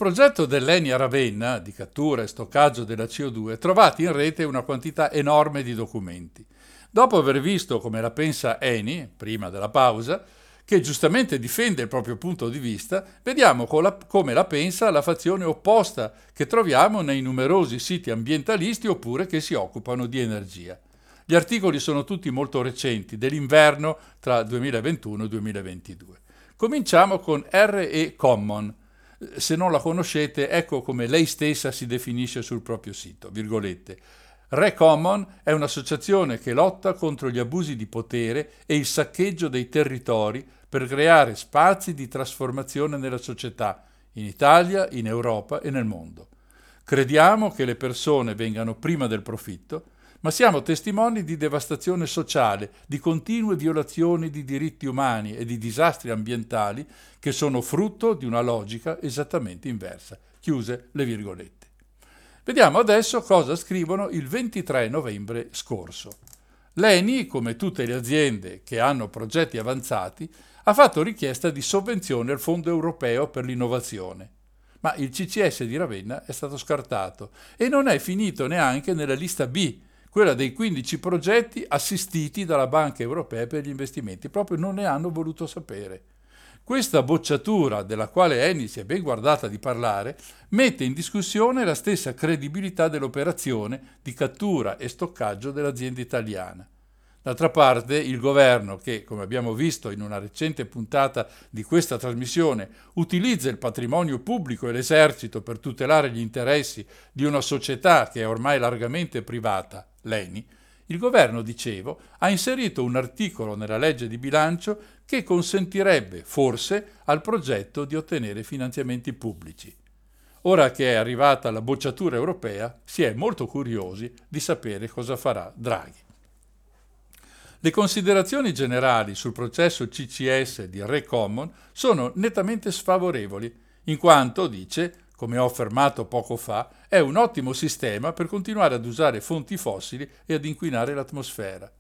Progetto dell'Enia Ravenna di cattura e stoccaggio della CO2 trovate in rete una quantità enorme di documenti. Dopo aver visto come la pensa Eni, prima della pausa, che giustamente difende il proprio punto di vista, vediamo come la pensa la fazione opposta che troviamo nei numerosi siti ambientalisti oppure che si occupano di energia. Gli articoli sono tutti molto recenti, dell'inverno tra 2021 e 2022. Cominciamo con RE Common. Se non la conoscete, ecco come lei stessa si definisce sul proprio sito, virgolette. Re Common è un'associazione che lotta contro gli abusi di potere e il saccheggio dei territori per creare spazi di trasformazione nella società, in Italia, in Europa e nel mondo. Crediamo che le persone vengano prima del profitto, ma siamo testimoni di devastazione sociale, di continue violazioni di diritti umani e di disastri ambientali che sono frutto di una logica esattamente inversa. Chiuse le virgolette. Vediamo adesso cosa scrivono il 23 novembre scorso. L'ENI, come tutte le aziende che hanno progetti avanzati, ha fatto richiesta di sovvenzione al Fondo europeo per l'innovazione. Ma il CCS di Ravenna è stato scartato e non è finito neanche nella lista B, quella dei 15 progetti assistiti dalla Banca Europea per gli investimenti. Proprio non ne hanno voluto sapere. Questa bocciatura, della quale Eni si è ben guardata di parlare, mette in discussione la stessa credibilità dell'operazione di cattura e stoccaggio dell'azienda italiana. D'altra parte, il governo, che, come abbiamo visto in una recente puntata di questa trasmissione, utilizza il patrimonio pubblico e l'esercito per tutelare gli interessi di una società che è ormai largamente privata, l'ENI, il governo, dicevo, ha inserito un articolo nella legge di bilancio che consentirebbe, forse, al progetto di ottenere finanziamenti pubblici. Ora che è arrivata la bocciatura europea, si è molto curiosi di sapere cosa farà Draghi. Le considerazioni generali sul processo CCS di Re Common sono nettamente sfavorevoli, in quanto, dice, come ho affermato poco fa, è un ottimo sistema per continuare ad usare fonti fossili e ad inquinare l'atmosfera.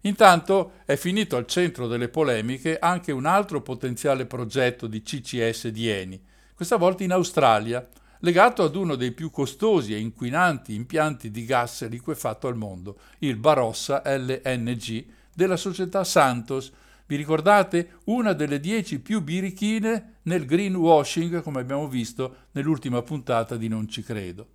Intanto è finito al centro delle polemiche anche un altro potenziale progetto di CCS di Eni, questa volta in Australia, legato ad uno dei più costosi e inquinanti impianti di gas liquefatto al mondo, il Barossa LNG della società Santos. Vi ricordate? Una delle dieci più birichine nel greenwashing, come abbiamo visto nell'ultima puntata di Non ci credo.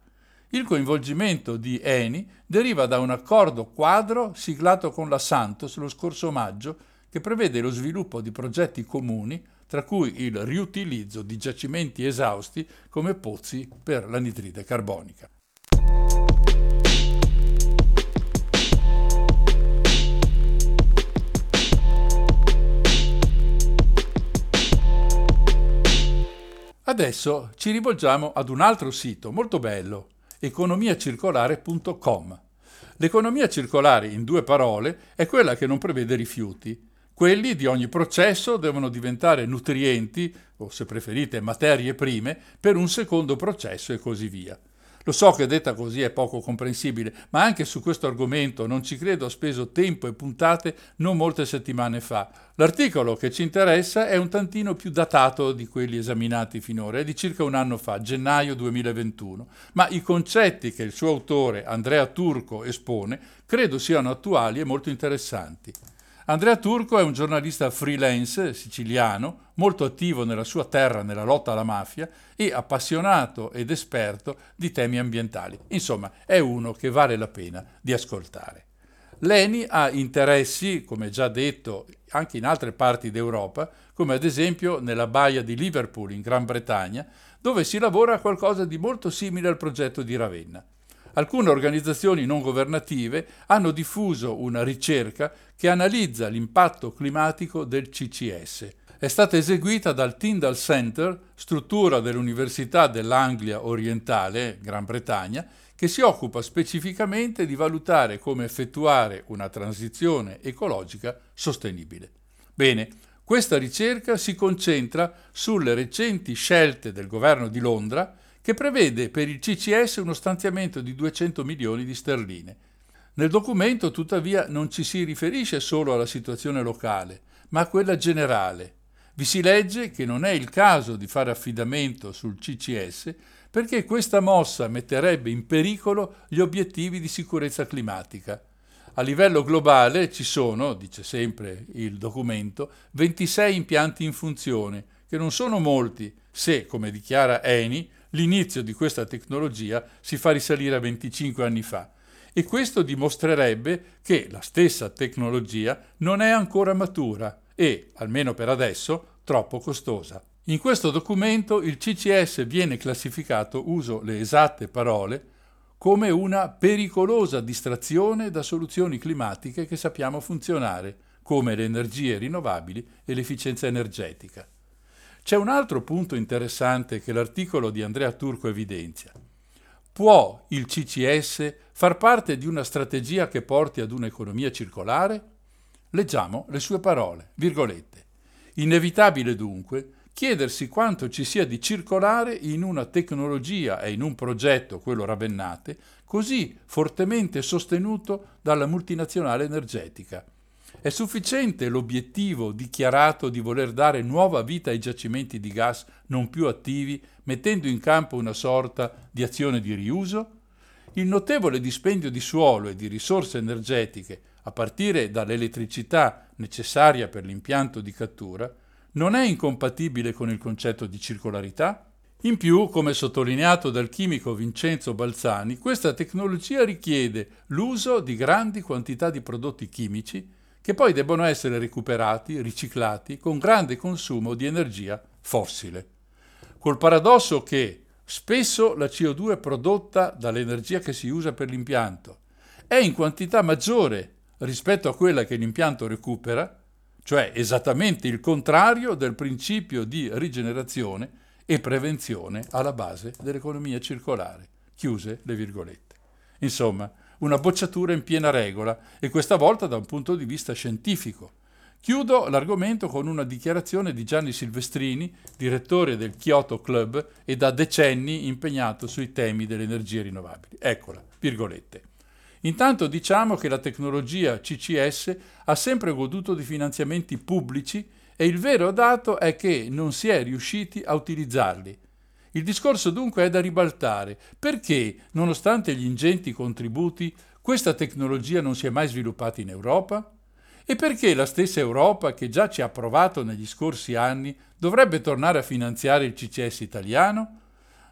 Il coinvolgimento di Eni deriva da un accordo quadro siglato con la Santos lo scorso maggio che prevede lo sviluppo di progetti comuni tra cui il riutilizzo di giacimenti esausti come pozzi per l'anidride carbonica. Adesso ci rivolgiamo ad un altro sito molto bello, economiacircolare.com. L'economia circolare, in due parole, è quella che non prevede rifiuti, quelli di ogni processo devono diventare nutrienti, o se preferite materie prime, per un secondo processo e così via. Lo so che detta così è poco comprensibile, ma anche su questo argomento non ci credo ho speso tempo e puntate non molte settimane fa. L'articolo che ci interessa è un tantino più datato di quelli esaminati finora, è di circa un anno fa, gennaio 2021, ma i concetti che il suo autore, Andrea Turco, espone credo siano attuali e molto interessanti. Andrea Turco è un giornalista freelance siciliano, molto attivo nella sua terra nella lotta alla mafia e appassionato ed esperto di temi ambientali. Insomma, è uno che vale la pena di ascoltare. L'ENI ha interessi, come già detto, anche in altre parti d'Europa, come ad esempio nella baia di Liverpool in Gran Bretagna, dove si lavora a qualcosa di molto simile al progetto di Ravenna alcune organizzazioni non governative hanno diffuso una ricerca che analizza l'impatto climatico del CCS. È stata eseguita dal Tyndall Center, struttura dell'Università dell'Anglia Orientale, Gran Bretagna, che si occupa specificamente di valutare come effettuare una transizione ecologica sostenibile. Bene, questa ricerca si concentra sulle recenti scelte del governo di Londra che prevede per il CCS uno stanziamento di 200 milioni di sterline. Nel documento tuttavia non ci si riferisce solo alla situazione locale, ma a quella generale. Vi si legge che non è il caso di fare affidamento sul CCS perché questa mossa metterebbe in pericolo gli obiettivi di sicurezza climatica. A livello globale ci sono, dice sempre il documento, 26 impianti in funzione, che non sono molti se, come dichiara Eni, l'inizio di questa tecnologia si fa risalire a 25 anni fa e questo dimostrerebbe che la stessa tecnologia non è ancora matura e, almeno per adesso, troppo costosa. In questo documento il CCS viene classificato, uso le esatte parole, come una pericolosa distrazione da soluzioni climatiche che sappiamo funzionare, come le energie rinnovabili e l'efficienza energetica. C'è un altro punto interessante che l'articolo di Andrea Turco evidenzia. può il CCS far parte di una strategia che porti ad un'economia circolare? Leggiamo le sue parole, virgolette. Inevitabile dunque chiedersi quanto ci sia di circolare in una tecnologia e in un progetto, quello Ravennate, così fortemente sostenuto dalla multinazionale energetica. È sufficiente l'obiettivo dichiarato di voler dare nuova vita ai giacimenti di gas non più attivi, mettendo in campo una sorta di azione di riuso? Il notevole dispendio di suolo e di risorse energetiche, a partire dall'elettricità necessaria per l'impianto di cattura, non è incompatibile con il concetto di circolarità? In più, come sottolineato dal chimico Vincenzo Balzani, questa tecnologia richiede l'uso di grandi quantità di prodotti chimici che poi debbono essere recuperati, riciclati, con grande consumo di energia fossile. Col paradosso che spesso la CO2 prodotta dall'energia che si usa per l'impianto è in quantità maggiore rispetto a quella che l'impianto recupera, cioè esattamente il contrario del principio di rigenerazione e prevenzione alla base dell'economia circolare. Chiuse le virgolette. Insomma, una bocciatura in piena regola e questa volta da un punto di vista scientifico. Chiudo l'argomento con una dichiarazione di Gianni Silvestrini, direttore del Kyoto Club e da decenni impegnato sui temi delle energie rinnovabili. Eccola, virgolette. Intanto diciamo che la tecnologia CCS ha sempre goduto di finanziamenti pubblici e il vero dato è che non si è riusciti a utilizzarli. Il discorso dunque è da ribaltare. Perché, nonostante gli ingenti contributi, questa tecnologia non si è mai sviluppata in Europa? E perché la stessa Europa, che già ci ha provato negli scorsi anni, dovrebbe tornare a finanziare il CCS italiano?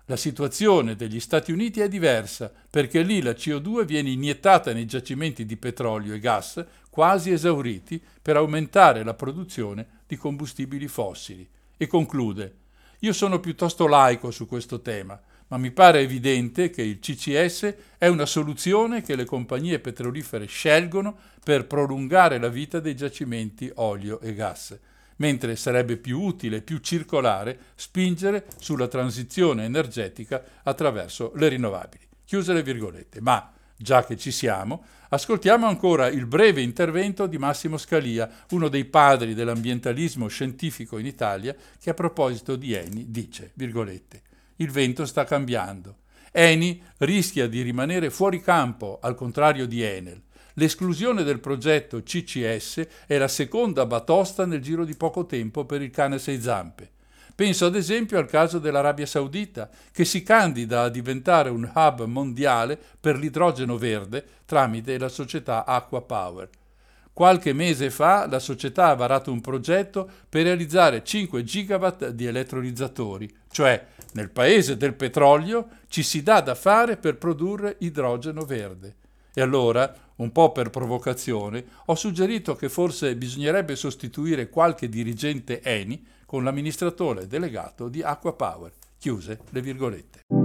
La situazione degli Stati Uniti è diversa, perché lì la CO2 viene iniettata nei giacimenti di petrolio e gas quasi esauriti per aumentare la produzione di combustibili fossili. E conclude, io sono piuttosto laico su questo tema, ma mi pare evidente che il CCS è una soluzione che le compagnie petrolifere scelgono per prolungare la vita dei giacimenti olio e gas mentre sarebbe più utile e più circolare spingere sulla transizione energetica attraverso le rinnovabili. Chiuse le virgolette. Ma, già che ci siamo, ascoltiamo ancora il breve intervento di Massimo Scalia, uno dei padri dell'ambientalismo scientifico in Italia, che a proposito di Eni dice, virgolette, il vento sta cambiando. Eni rischia di rimanere fuori campo, al contrario di Enel. L'esclusione del progetto CCS è la seconda batosta nel giro di poco tempo per il cane a sei zampe. Penso ad esempio al caso dell'Arabia Saudita, che si candida a diventare un hub mondiale per l'idrogeno verde tramite la società Aqua Power. Qualche mese fa la società ha varato un progetto per realizzare 5 gigawatt di elettrolizzatori, cioè nel paese del petrolio ci si dà da fare per produrre idrogeno verde. E allora, un po' per provocazione, ho suggerito che forse bisognerebbe sostituire qualche dirigente Eni con l'amministratore delegato di Aqua Power. Chiuse le virgolette.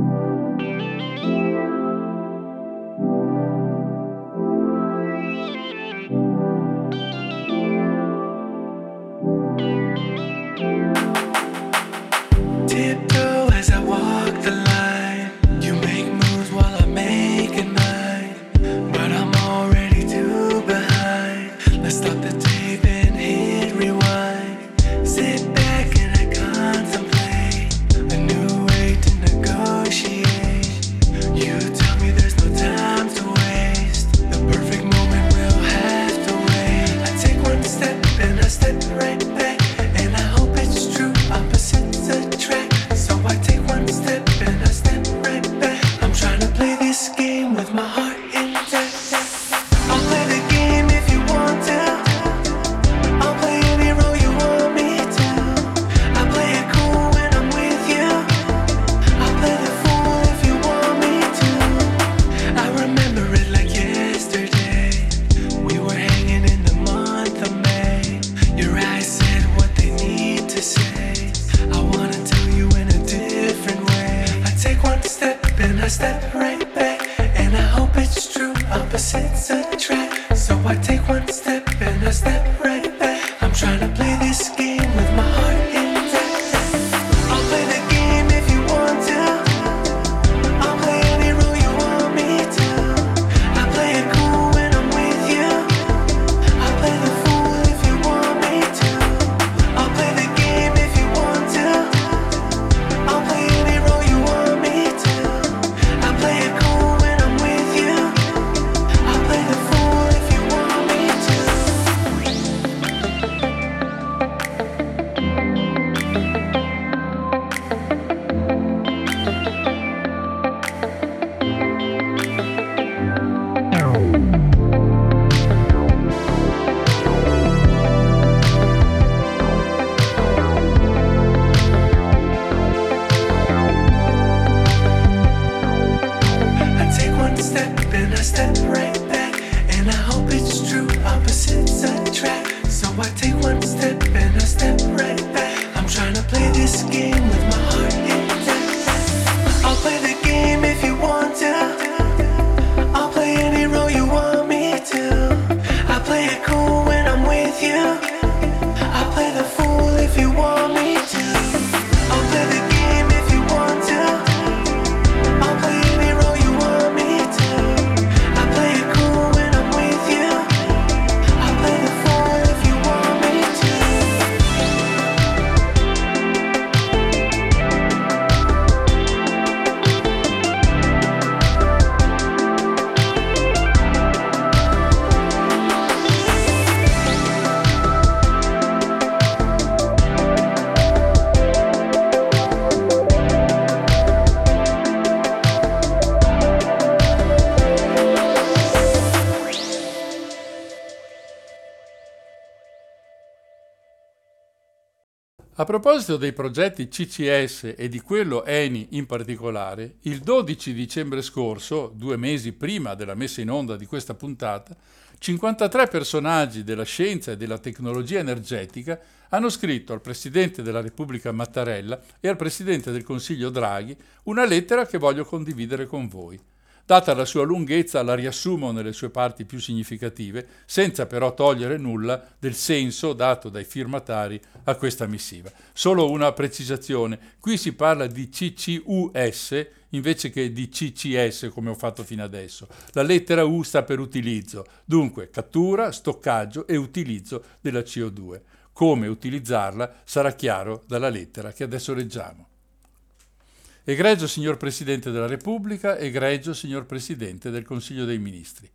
Step right back. And I hope it's true. Opposites A
proposito dei progetti CCS e di quello Eni in particolare, il 12 dicembre scorso, due mesi prima della messa in onda di questa puntata, 53 personaggi della scienza e della tecnologia energetica hanno scritto al Presidente della Repubblica Mattarella e al Presidente del Consiglio Draghi una lettera che voglio condividere con voi. Data la sua lunghezza, la riassumo nelle sue parti più significative, senza però togliere nulla del senso dato dai firmatari a questa missiva. Solo una precisazione, qui si parla di CCUS invece che di CCS come ho fatto fino adesso. La lettera U sta per utilizzo, dunque cattura, stoccaggio e utilizzo della CO2. Come utilizzarla sarà chiaro dalla lettera che adesso leggiamo. Egregio signor Presidente della Repubblica, egregio signor Presidente del Consiglio dei Ministri.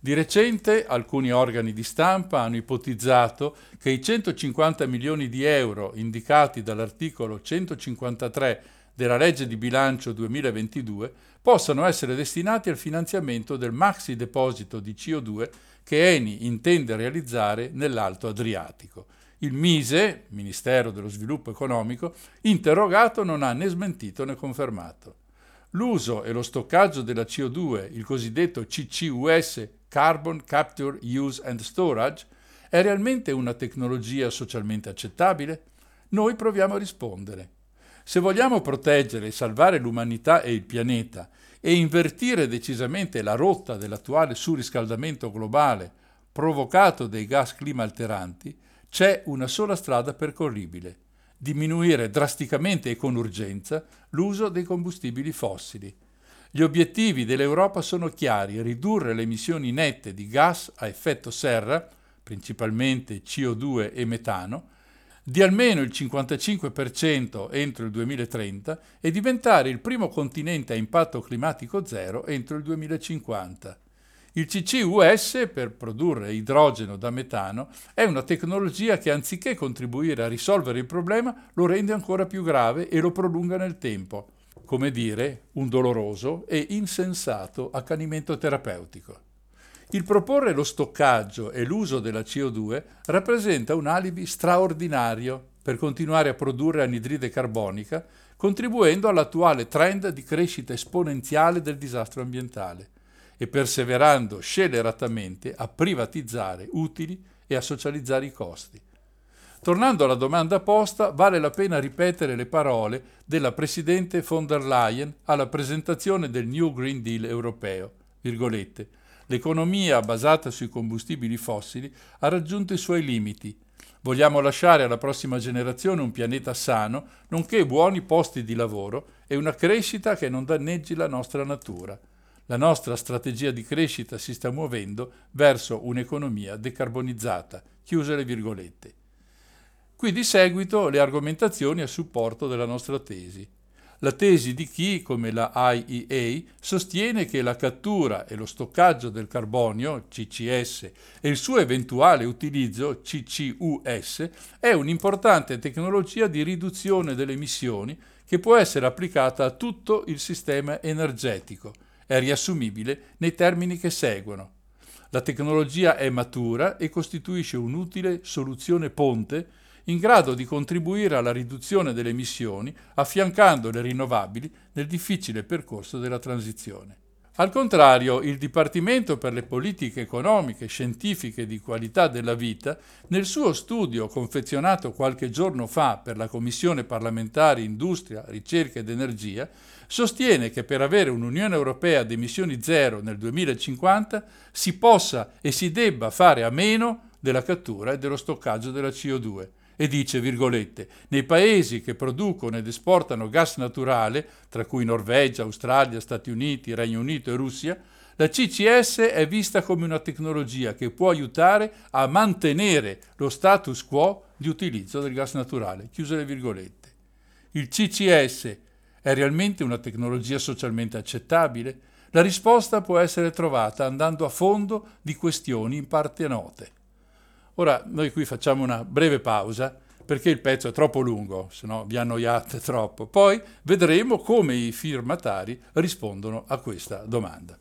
Di recente alcuni organi di stampa hanno ipotizzato che i 150 milioni di euro indicati dall'articolo 153 della legge di bilancio 2022 possano essere destinati al finanziamento del maxi deposito di CO2 che Eni intende realizzare nell'Alto Adriatico. Il Mise, Ministero dello Sviluppo Economico, interrogato non ha né smentito né confermato. L'uso e lo stoccaggio della CO2, il cosiddetto CCUS, Carbon Capture, Use and Storage, è realmente una tecnologia socialmente accettabile? Noi proviamo a rispondere. Se vogliamo proteggere e salvare l'umanità e il pianeta e invertire decisamente la rotta dell'attuale surriscaldamento globale provocato dai gas clima alteranti, c'è una sola strada percorribile, diminuire drasticamente e con urgenza l'uso dei combustibili fossili. Gli obiettivi dell'Europa sono chiari, ridurre le emissioni nette di gas a effetto serra, principalmente CO2 e metano, di almeno il 55% entro il 2030 e diventare il primo continente a impatto climatico zero entro il 2050. Il CCUS, per produrre idrogeno da metano, è una tecnologia che anziché contribuire a risolvere il problema, lo rende ancora più grave e lo prolunga nel tempo. Come dire, un doloroso e insensato accanimento terapeutico. Il proporre lo stoccaggio e l'uso della CO2 rappresenta un alibi straordinario per continuare a produrre anidride carbonica, contribuendo all'attuale trend di crescita esponenziale del disastro ambientale e perseverando scelleratamente a privatizzare utili e a socializzare i costi. Tornando alla domanda posta, vale la pena ripetere le parole della Presidente von der Leyen alla presentazione del New Green Deal europeo. Virgolette, L'economia basata sui combustibili fossili ha raggiunto i suoi limiti. Vogliamo lasciare alla prossima generazione un pianeta sano, nonché buoni posti di lavoro e una crescita che non danneggi la nostra natura. La nostra strategia di crescita si sta muovendo verso un'economia decarbonizzata. Chiuse le virgolette. Qui di seguito le argomentazioni a supporto della nostra tesi. La tesi di chi, come la IEA, sostiene che la cattura e lo stoccaggio del carbonio, CCS, e il suo eventuale utilizzo, CCUS, è un'importante tecnologia di riduzione delle emissioni che può essere applicata a tutto il sistema energetico è riassumibile nei termini che seguono. La tecnologia è matura e costituisce un'utile soluzione ponte in grado di contribuire alla riduzione delle emissioni, affiancando le rinnovabili nel difficile percorso della transizione. Al contrario, il Dipartimento per le politiche economiche, scientifiche e di qualità della vita, nel suo studio confezionato qualche giorno fa per la Commissione parlamentare Industria, Ricerca ed Energia, sostiene che per avere un'Unione Europea ad emissioni zero nel 2050 si possa e si debba fare a meno della cattura e dello stoccaggio della CO2 e dice, virgolette, nei paesi che producono ed esportano gas naturale, tra cui Norvegia, Australia, Stati Uniti, Regno Unito e Russia, la CCS è vista come una tecnologia che può aiutare a mantenere lo status quo di utilizzo del gas naturale. Chiuse le virgolette. Il CCS è realmente una tecnologia socialmente accettabile? La risposta può essere trovata andando a fondo di questioni in parte note. Ora noi qui facciamo una breve pausa perché il pezzo è troppo lungo, se no vi annoiate troppo. Poi vedremo come i firmatari rispondono a questa domanda.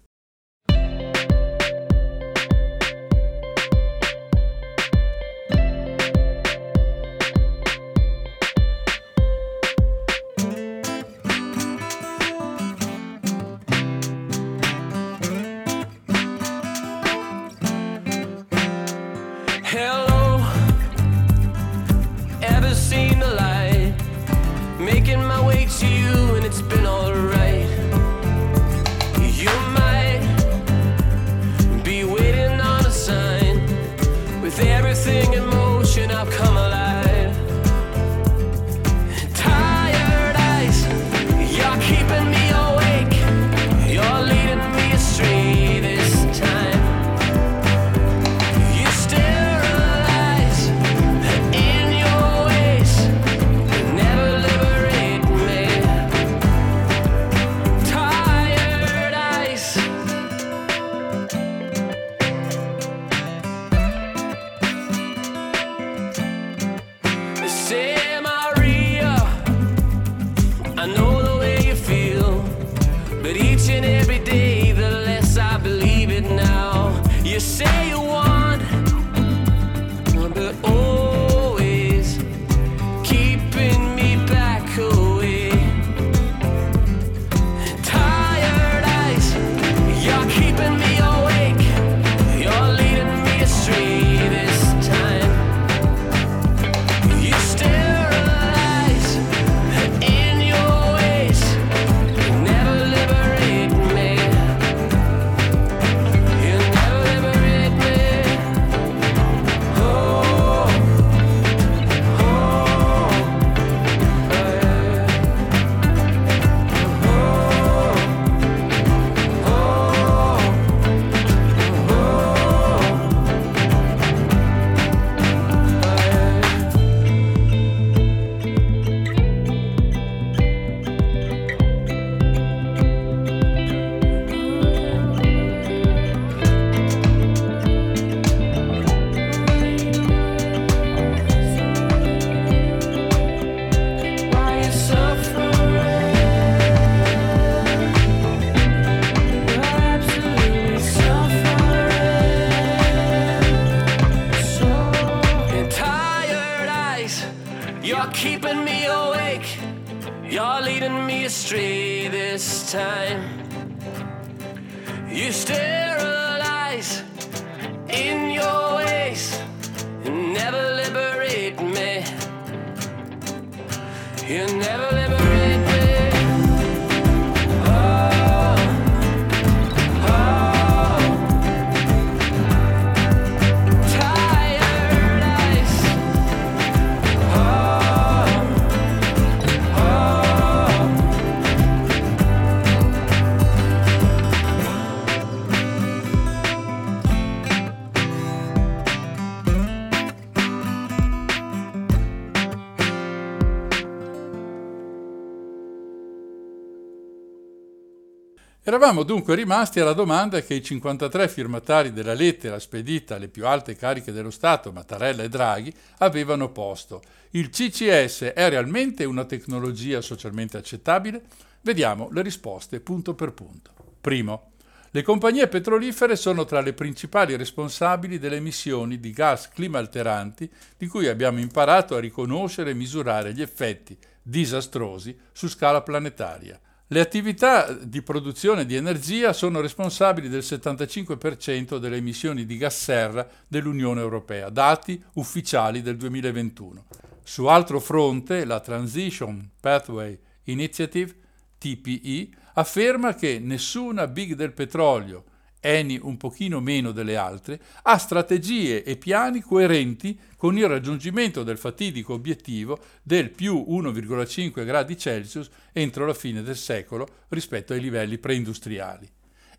Eravamo dunque rimasti alla domanda che i 53 firmatari della lettera spedita alle più alte cariche dello Stato, Mattarella e Draghi, avevano posto. Il CCS è realmente una tecnologia socialmente accettabile? Vediamo le risposte punto per punto. Primo, le compagnie petrolifere sono tra le principali responsabili delle emissioni di gas climalteranti di cui abbiamo imparato a riconoscere e misurare gli effetti disastrosi su scala planetaria. Le attività di produzione di energia sono responsabili del 75% delle emissioni di gas serra dell'Unione Europea, dati ufficiali del 2021. Su altro fronte, la Transition Pathway Initiative, TPE, afferma che nessuna big del petrolio, Eni un pochino meno delle altre, ha strategie e piani coerenti con il raggiungimento del fatidico obiettivo del più 1,5 gradi Celsius entro la fine del secolo rispetto ai livelli preindustriali.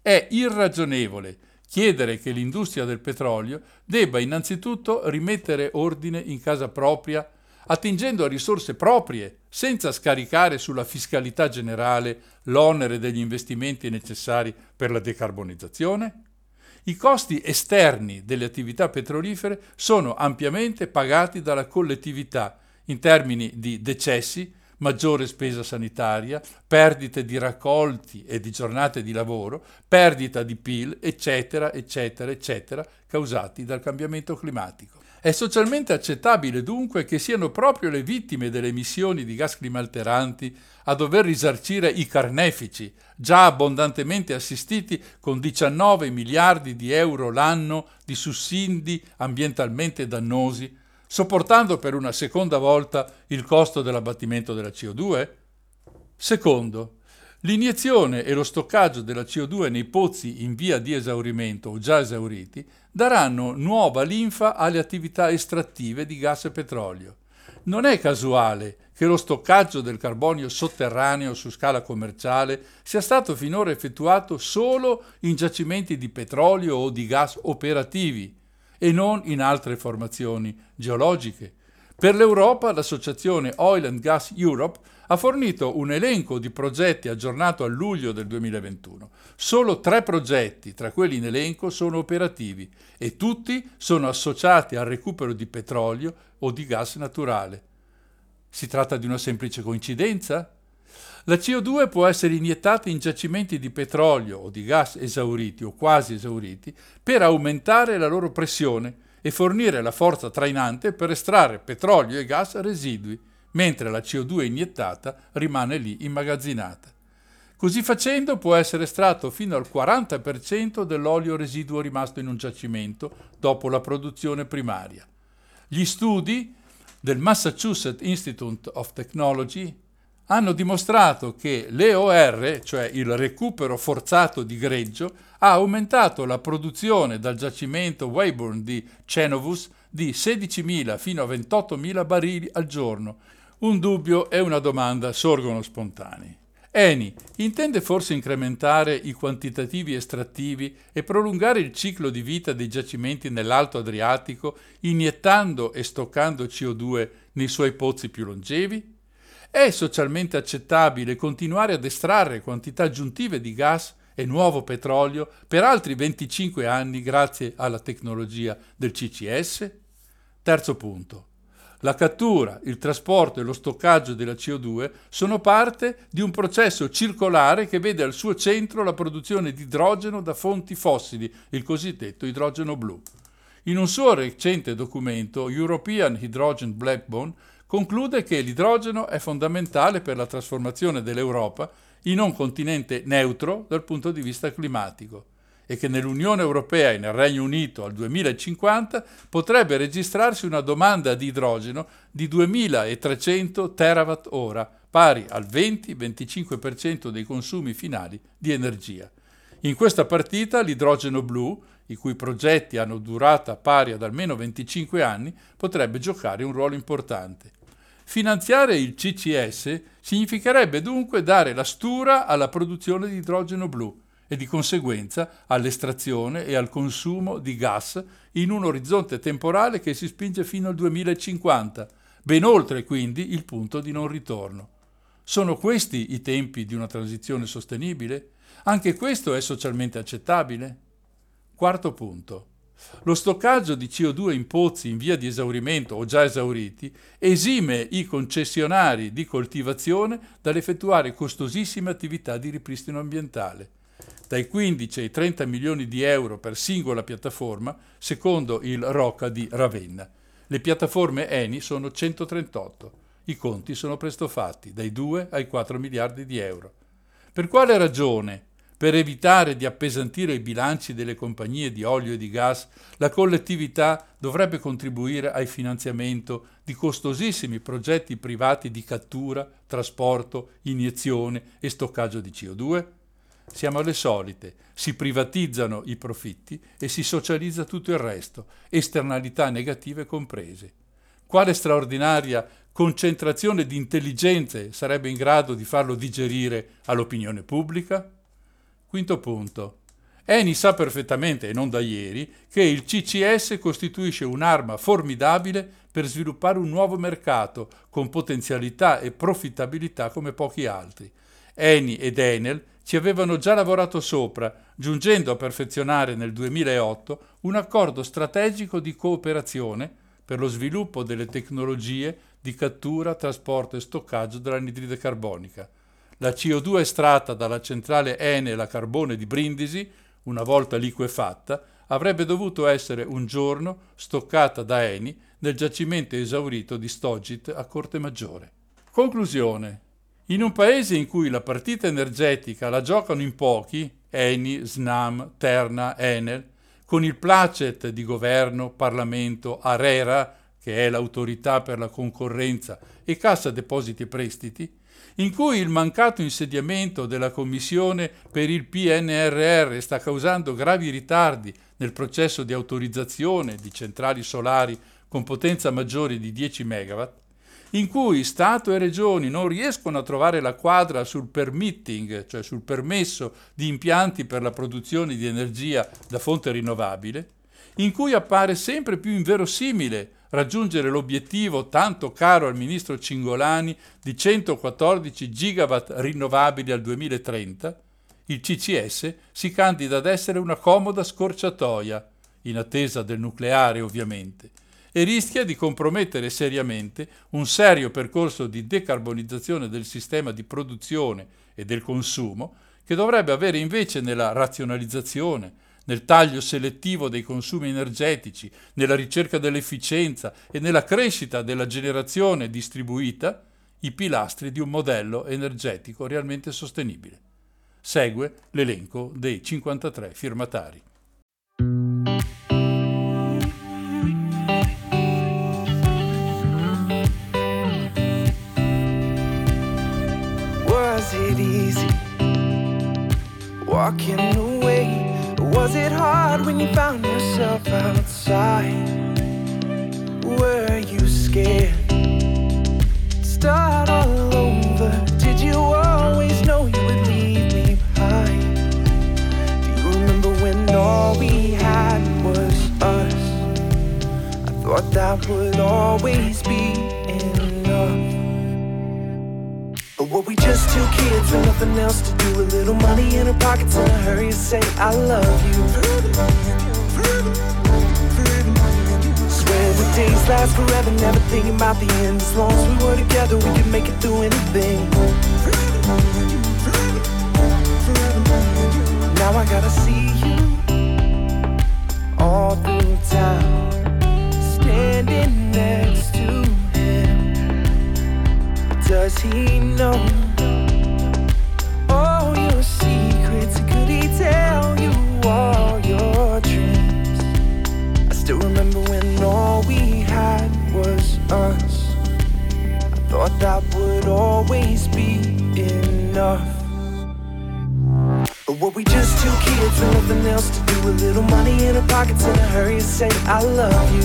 È irragionevole chiedere che l'industria del petrolio debba innanzitutto rimettere ordine in casa propria attingendo a risorse proprie, senza scaricare sulla fiscalità generale l'onere degli investimenti necessari per la decarbonizzazione? I costi esterni delle attività petrolifere sono ampiamente pagati dalla collettività in termini di decessi, maggiore spesa sanitaria, perdite di raccolti e di giornate di lavoro, perdita di PIL, eccetera, eccetera, eccetera, causati dal cambiamento climatico. È socialmente accettabile dunque che siano proprio le vittime delle emissioni di gas climalteranti a dover risarcire i carnefici, già abbondantemente assistiti con 19 miliardi di euro l'anno di sussidi ambientalmente dannosi, sopportando per una seconda volta il costo dell'abbattimento della CO2? Secondo, l'iniezione e lo stoccaggio della CO2 nei pozzi in via di esaurimento o già esauriti daranno nuova linfa alle attività estrattive di gas e petrolio. Non è casuale che lo stoccaggio del carbonio sotterraneo su scala commerciale sia stato finora effettuato solo in giacimenti di petrolio o di gas operativi e non in altre formazioni geologiche. Per l'Europa l'associazione Oil and Gas Europe ha fornito un elenco di progetti aggiornato a luglio del 2021. Solo tre progetti tra quelli in elenco sono operativi e tutti sono associati al recupero di petrolio o di gas naturale. Si tratta di una semplice coincidenza? La CO2 può essere iniettata in giacimenti di petrolio o di gas esauriti o quasi esauriti per aumentare la loro pressione e fornire la forza trainante per estrarre petrolio e gas residui, mentre la CO2 iniettata rimane lì immagazzinata. Così facendo può essere estratto fino al 40% dell'olio residuo rimasto in un giacimento dopo la produzione primaria. Gli studi del Massachusetts Institute of Technology hanno dimostrato che l'EOR, cioè il recupero forzato di greggio, ha aumentato la produzione dal giacimento Weyburn di Cenovus di 16.000 fino a 28.000 barili al giorno. Un dubbio e una domanda sorgono spontanei. Eni intende forse incrementare i quantitativi estrattivi e prolungare il ciclo di vita dei giacimenti nell'Alto Adriatico, iniettando e stoccando CO2 nei suoi pozzi più longevi? È socialmente accettabile continuare ad estrarre quantità aggiuntive di gas e nuovo petrolio per altri 25 anni grazie alla tecnologia del CCS? Terzo punto. La cattura, il trasporto e lo stoccaggio della CO2 sono parte di un processo circolare che vede al suo centro la produzione di idrogeno da fonti fossili, il cosiddetto idrogeno blu. In un suo recente documento, European Hydrogen Blackbone conclude che l'idrogeno è fondamentale per la trasformazione dell'Europa in un continente neutro dal punto di vista climatico e che nell'Unione Europea e nel Regno Unito al 2050 potrebbe registrarsi una domanda di idrogeno di 2300 terawatt ora, pari al 20-25% dei consumi finali di energia. In questa partita l'idrogeno blu, i cui progetti hanno durata pari ad almeno 25 anni, potrebbe giocare un ruolo importante. Finanziare il CCS significherebbe dunque dare la stura alla produzione di idrogeno blu, e di conseguenza all'estrazione e al consumo di gas in un orizzonte temporale che si spinge fino al 2050, ben oltre quindi il punto di non ritorno. Sono questi i tempi di una transizione sostenibile? Anche questo è socialmente accettabile? Quarto punto. Lo stoccaggio di CO2 in pozzi in via di esaurimento o già esauriti esime i concessionari di coltivazione dall'effettuare costosissime attività di ripristino ambientale dai 15 ai 30 milioni di euro per singola piattaforma, secondo il ROCA di Ravenna. Le piattaforme Eni sono 138. I conti sono presto fatti, dai 2 ai 4 miliardi di euro. Per quale ragione? Per evitare di appesantire i bilanci delle compagnie di olio e di gas, la collettività dovrebbe contribuire al finanziamento di costosissimi progetti privati di cattura, trasporto, iniezione e stoccaggio di CO2? Siamo alle solite, si privatizzano i profitti e si socializza tutto il resto, esternalità negative comprese. Quale straordinaria concentrazione di intelligenze sarebbe in grado di farlo digerire all'opinione pubblica? Quinto punto. Eni sa perfettamente, e non da ieri, che il CCS costituisce un'arma formidabile per sviluppare un nuovo mercato con potenzialità e profittabilità come pochi altri. Eni ed Enel ci avevano già lavorato sopra, giungendo a perfezionare nel 2008 un accordo strategico di cooperazione per lo sviluppo delle tecnologie di cattura, trasporto e stoccaggio dell'anidride carbonica. La CO2 estratta dalla centrale Enel a carbone di Brindisi, una volta liquefatta, avrebbe dovuto essere un giorno stoccata da Eni nel giacimento esaurito di Stogit a Corte Maggiore. Conclusione. In un paese in cui la partita energetica la giocano in pochi, Eni, Snam, Terna, Enel, con il placet di governo, Parlamento, Arera, che è l'autorità per la concorrenza, e Cassa Depositi e Prestiti, in cui il mancato insediamento della Commissione per il PNRR sta causando gravi ritardi nel processo di autorizzazione di centrali solari con potenza maggiore di 10 MW, in cui Stato e Regioni non riescono a trovare la quadra sul permitting, cioè sul permesso di impianti per la produzione di energia da fonte rinnovabile, in cui appare sempre più inverosimile raggiungere l'obiettivo tanto caro al ministro Cingolani di 114 gigawatt rinnovabili al 2030, il CCS si candida ad essere una comoda scorciatoia, in attesa del nucleare ovviamente, e rischia di compromettere seriamente un serio percorso di decarbonizzazione del sistema di produzione e del consumo che dovrebbe avere invece nella razionalizzazione, nel taglio selettivo dei consumi energetici, nella ricerca dell'efficienza e nella crescita della generazione distribuita, i pilastri di un modello energetico realmente sostenibile. Segue l'elenco dei 53 firmatari.
Was it easy walking away? Was it hard when you found yourself outside? Were you scared? Start all over. Did you always know you would leave me behind? Do you remember when all we had was us? I thought that would always be enough. But were we just two kids with nothing else to do? A little money in our pockets and a hurry to say I love you. Swear the days last forever, never thinking about the end. As long as we were together, we could make it through anything. Now I gotta see you all through He know all your secrets? Could he tell you all your dreams? I still remember when all we had was us. I thought that would always be enough. But were we just two kids with nothing else to do? A little money in our pockets in a hurry to say I love you.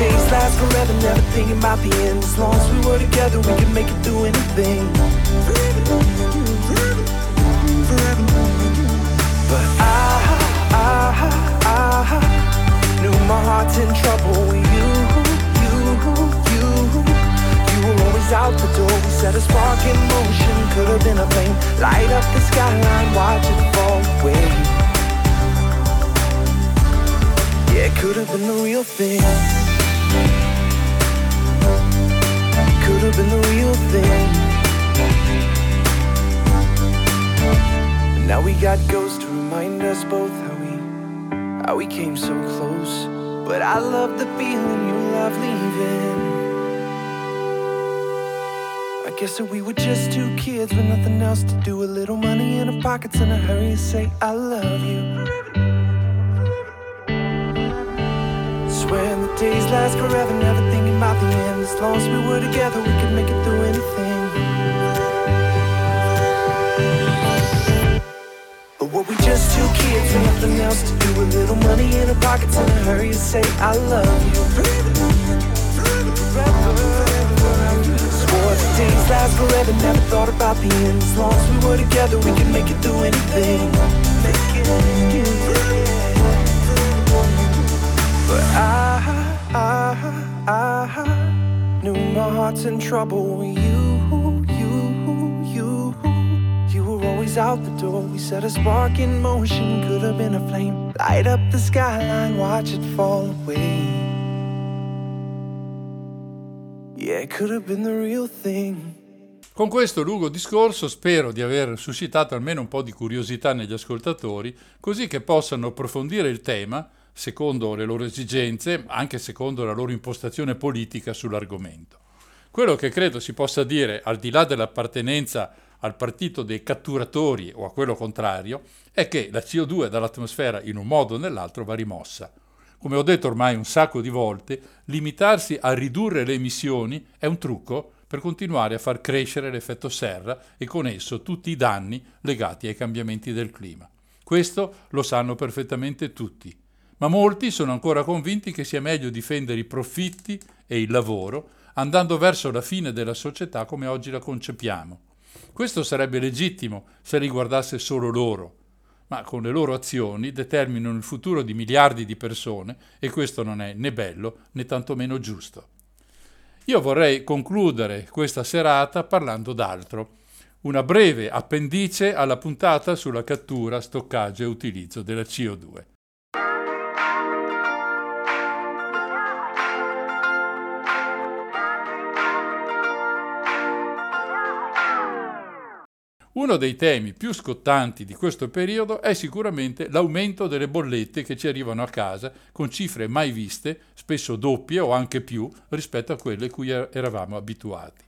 Days last forever, never thinking about the end. As long as we were together, we could make it through anything. But I, I, I knew my heart's in trouble with you, you, you. You were always out the door. We set a spark in motion. Could have been a flame. Light up the skyline, watch it fall away. Yeah, it could have been the real thing. Been the real thing. And now we got ghosts to remind us both how we, how we came so close. But I love the feeling you love leaving. I guess that we were just two kids with nothing else to do. A little money in our pockets and a hurry to say I love you. Swear the days last forever, never the end. As long as we were together, we could make it through anything. But were we just two kids with nothing else to do? A little money in our pockets and a hurry to say I love you. Swore the days last forever, never thought about the end. As long as we were together, we could make it through anything. But I, I, My heart's in trouble you, you, you. You were always out the door. We set a spark in motion, could have been a flame. Light up the skyline, watch it fall away. Yeah, it could have been the real thing.
Con questo lungo discorso spero di aver suscitato almeno un po' di curiosità negli ascoltatori, così che possano approfondire il tema secondo le loro esigenze, anche secondo la loro impostazione politica sull'argomento. Quello che credo si possa dire, al di là dell'appartenenza al partito dei catturatori o a quello contrario, è che la CO2 dall'atmosfera in un modo o nell'altro va rimossa. Come ho detto ormai un sacco di volte, limitarsi a ridurre le emissioni è un trucco per continuare a far crescere l'effetto serra e con esso tutti i danni legati ai cambiamenti del clima. Questo lo sanno perfettamente tutti, ma molti sono ancora convinti che sia meglio difendere i profitti e il lavoro andando verso la fine della società come oggi la concepiamo. Questo sarebbe legittimo se riguardasse solo loro, ma con le loro azioni determinano il futuro di miliardi di persone e questo non è né bello né tantomeno giusto. Io vorrei concludere questa serata parlando d'altro, una breve appendice alla puntata sulla cattura, stoccaggio e utilizzo della CO2. Uno dei temi più scottanti di questo periodo è sicuramente l'aumento delle bollette che ci arrivano a casa con cifre mai viste, spesso doppie o anche più rispetto a quelle cui er-, eravamo abituati.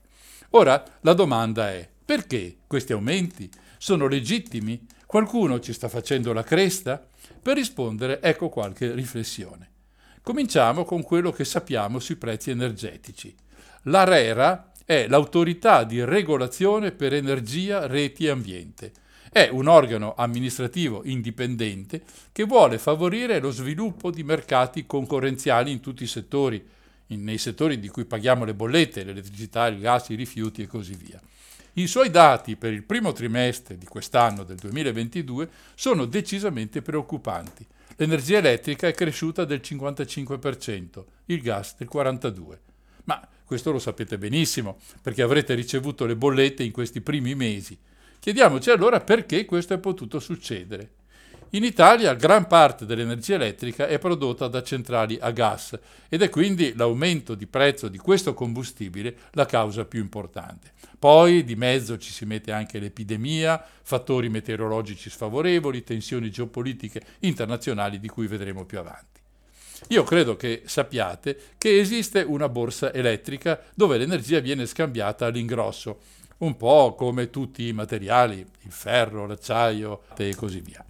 Ora la domanda è perché questi aumenti sono legittimi? Qualcuno ci sta facendo la cresta? Per rispondere ecco qualche riflessione. Cominciamo con quello che sappiamo sui prezzi energetici. L'ARERA è l'autorità di regolazione per energia, reti e ambiente. È un organo amministrativo indipendente che vuole favorire lo sviluppo di mercati concorrenziali in tutti i settori, in, nei settori di cui paghiamo le bollette, l'elettricità, il gas, i rifiuti e così via. I suoi dati per il primo trimestre di quest'anno, del 2022, sono decisamente preoccupanti. L'energia elettrica è cresciuta del 55%, il gas del 42%. Questo lo sapete benissimo, perché avrete ricevuto le bollette in questi primi mesi. Chiediamoci allora perché questo è potuto succedere. In Italia gran parte dell'energia elettrica è prodotta da centrali a gas ed è quindi l'aumento di prezzo di questo combustibile la causa più importante. Poi di mezzo ci si mette anche l'epidemia, fattori meteorologici sfavorevoli, tensioni geopolitiche internazionali di cui vedremo più avanti. Io credo che sappiate che esiste una borsa elettrica dove l'energia viene scambiata all'ingrosso, un po' come tutti i materiali, il ferro, l'acciaio e così via.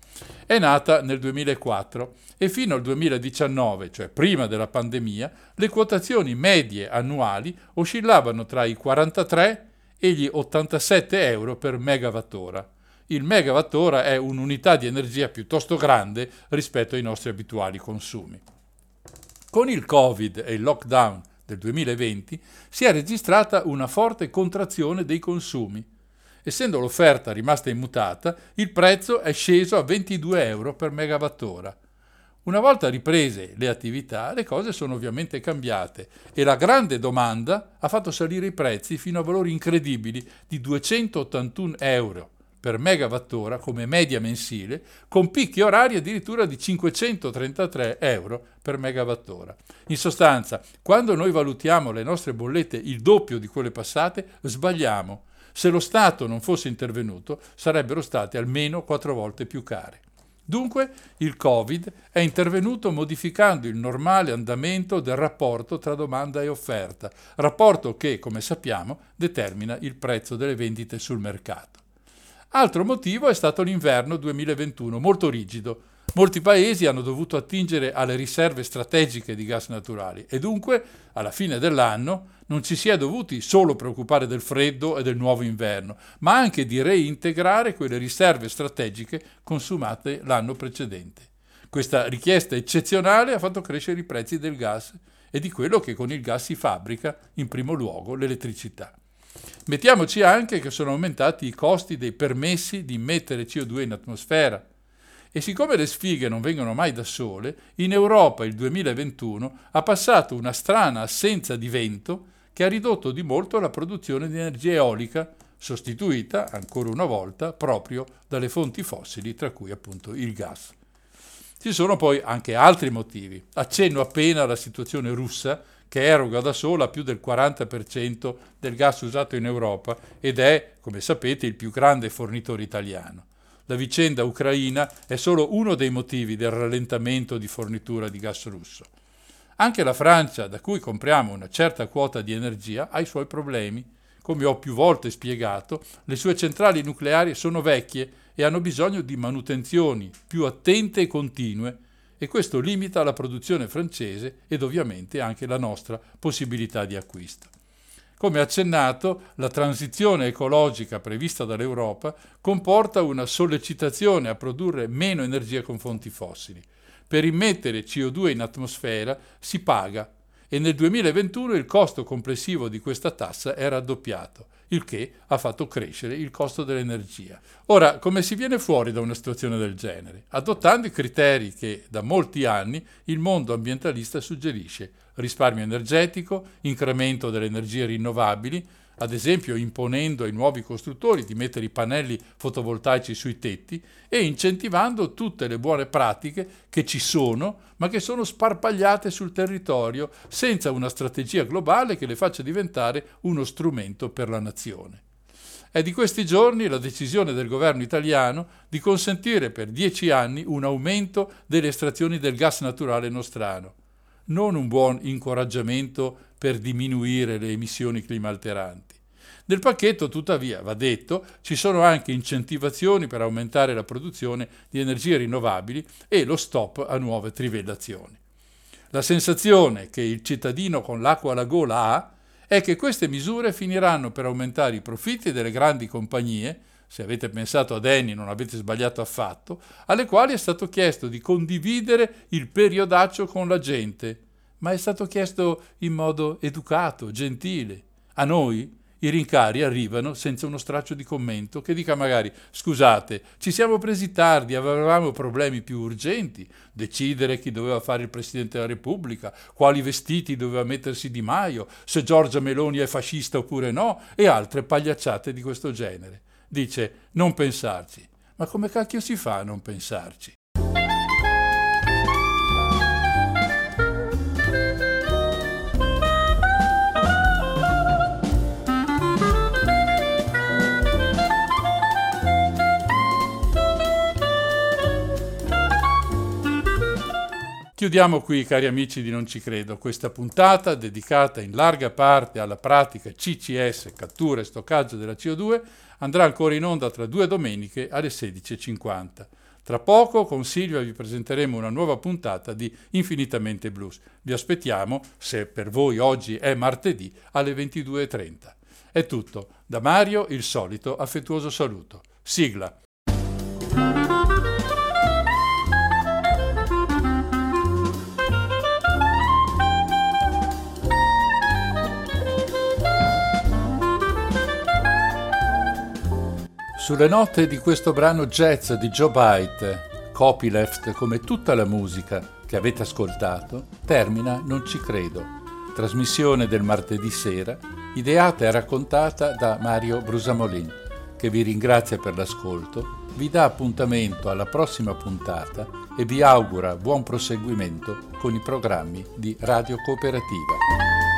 È nata nel 2004 e fino al 2019, cioè prima della pandemia, le quotazioni medie annuali oscillavano tra i 43 e gli 87 euro per megawattora. Il megawattora è un'unità di energia piuttosto grande rispetto ai nostri abituali consumi. Con il Covid e il lockdown del 2020 si è registrata una forte contrazione dei consumi. Essendo l'offerta rimasta immutata, il prezzo è sceso a 22 euro per megawattora. Una volta riprese le attività, le cose sono ovviamente cambiate e la grande domanda ha fatto salire i prezzi fino a valori incredibili di 281 euro per megawattora come media mensile, con picchi orari addirittura di 533 euro per megawattora. In sostanza, quando noi valutiamo le nostre bollette il doppio di quelle passate, sbagliamo. Se lo Stato non fosse intervenuto, sarebbero state almeno quattro volte più care. Dunque il Covid è intervenuto modificando il normale andamento del rapporto tra domanda e offerta, rapporto che, come sappiamo, determina il prezzo delle vendite sul mercato. Altro motivo è stato l'inverno 2021, molto rigido. Molti paesi hanno dovuto attingere alle riserve strategiche di gas naturali e dunque, alla fine dell'anno, non ci si è dovuti solo preoccupare del freddo e del nuovo inverno, ma anche di reintegrare quelle riserve strategiche consumate l'anno precedente. Questa richiesta eccezionale ha fatto crescere i prezzi del gas e di quello che con il gas si fabbrica, in primo luogo l'elettricità. Mettiamoci anche che sono aumentati i costi dei permessi di immettere CO2 in atmosfera. E siccome le sfighe non vengono mai da sole, in Europa il 2021 ha passato una strana assenza di vento che ha ridotto di molto la produzione di energia eolica, sostituita ancora una volta proprio dalle fonti fossili, tra cui appunto il gas. Ci sono poi anche altri motivi. Accenno appena alla situazione russa che eroga da sola più del 40% del gas usato in Europa ed è, come sapete, il più grande fornitore italiano. La vicenda ucraina è solo uno dei motivi del rallentamento di fornitura di gas russo. Anche la Francia, da cui compriamo una certa quota di energia, ha i suoi problemi. Come ho più volte spiegato, le sue centrali nucleari sono vecchie e hanno bisogno di manutenzioni più attente e continue e questo limita la produzione francese ed ovviamente anche la nostra possibilità di acquisto. Come accennato, la transizione ecologica prevista dall'Europa comporta una sollecitazione a produrre meno energia con fonti fossili. Per immettere CO2 in atmosfera si paga e nel 2021 il costo complessivo di questa tassa è raddoppiato, il che ha fatto crescere il costo dell'energia. Ora, come si viene fuori da una situazione del genere? Adottando i criteri che da molti anni il mondo ambientalista suggerisce, risparmio energetico, incremento delle energie rinnovabili, ad esempio imponendo ai nuovi costruttori di mettere i pannelli fotovoltaici sui tetti e incentivando tutte le buone pratiche che ci sono, ma che sono sparpagliate sul territorio senza una strategia globale che le faccia diventare uno strumento per la nazione. È di questi giorni la decisione del governo italiano di consentire per dieci anni un aumento delle estrazioni del gas naturale nostrano non un buon incoraggiamento per diminuire le emissioni climalteranti. Nel pacchetto, tuttavia, va detto, ci sono anche incentivazioni per aumentare la produzione di energie rinnovabili e lo stop a nuove trivellazioni. La sensazione che il cittadino con l'acqua alla gola ha è che queste misure finiranno per aumentare i profitti delle grandi compagnie, se avete pensato ad Eni non avete sbagliato affatto, alle quali è stato chiesto di condividere il periodaccio con la gente, ma è stato chiesto in modo educato, gentile. A noi i rincari arrivano senza uno straccio di commento che dica magari scusate, ci siamo presi tardi, avevamo problemi più urgenti, decidere chi doveva fare il Presidente della Repubblica, quali vestiti doveva mettersi Di Maio, se Giorgia Meloni è fascista oppure no, e altre pagliacciate di questo genere dice non pensarci. Ma come cacchio si fa a non pensarci? Chiudiamo qui, cari amici di Non ci credo, questa puntata dedicata in larga parte alla pratica CCS, cattura e stoccaggio della CO2, andrà ancora in onda tra due domeniche alle 16.50. Tra poco con Silvia vi presenteremo una nuova puntata di Infinitamente Blues. Vi aspettiamo, se per voi oggi è martedì, alle 22.30. È tutto. Da Mario il solito affettuoso saluto. Sigla. Sulle note di questo brano jazz di Joe Byte, copyleft come tutta la musica che avete ascoltato, termina Non ci credo, trasmissione del martedì sera, ideata e raccontata da Mario Brusamolin, che vi ringrazia per l'ascolto, vi dà appuntamento alla prossima puntata e vi augura buon proseguimento con i programmi di Radio Cooperativa.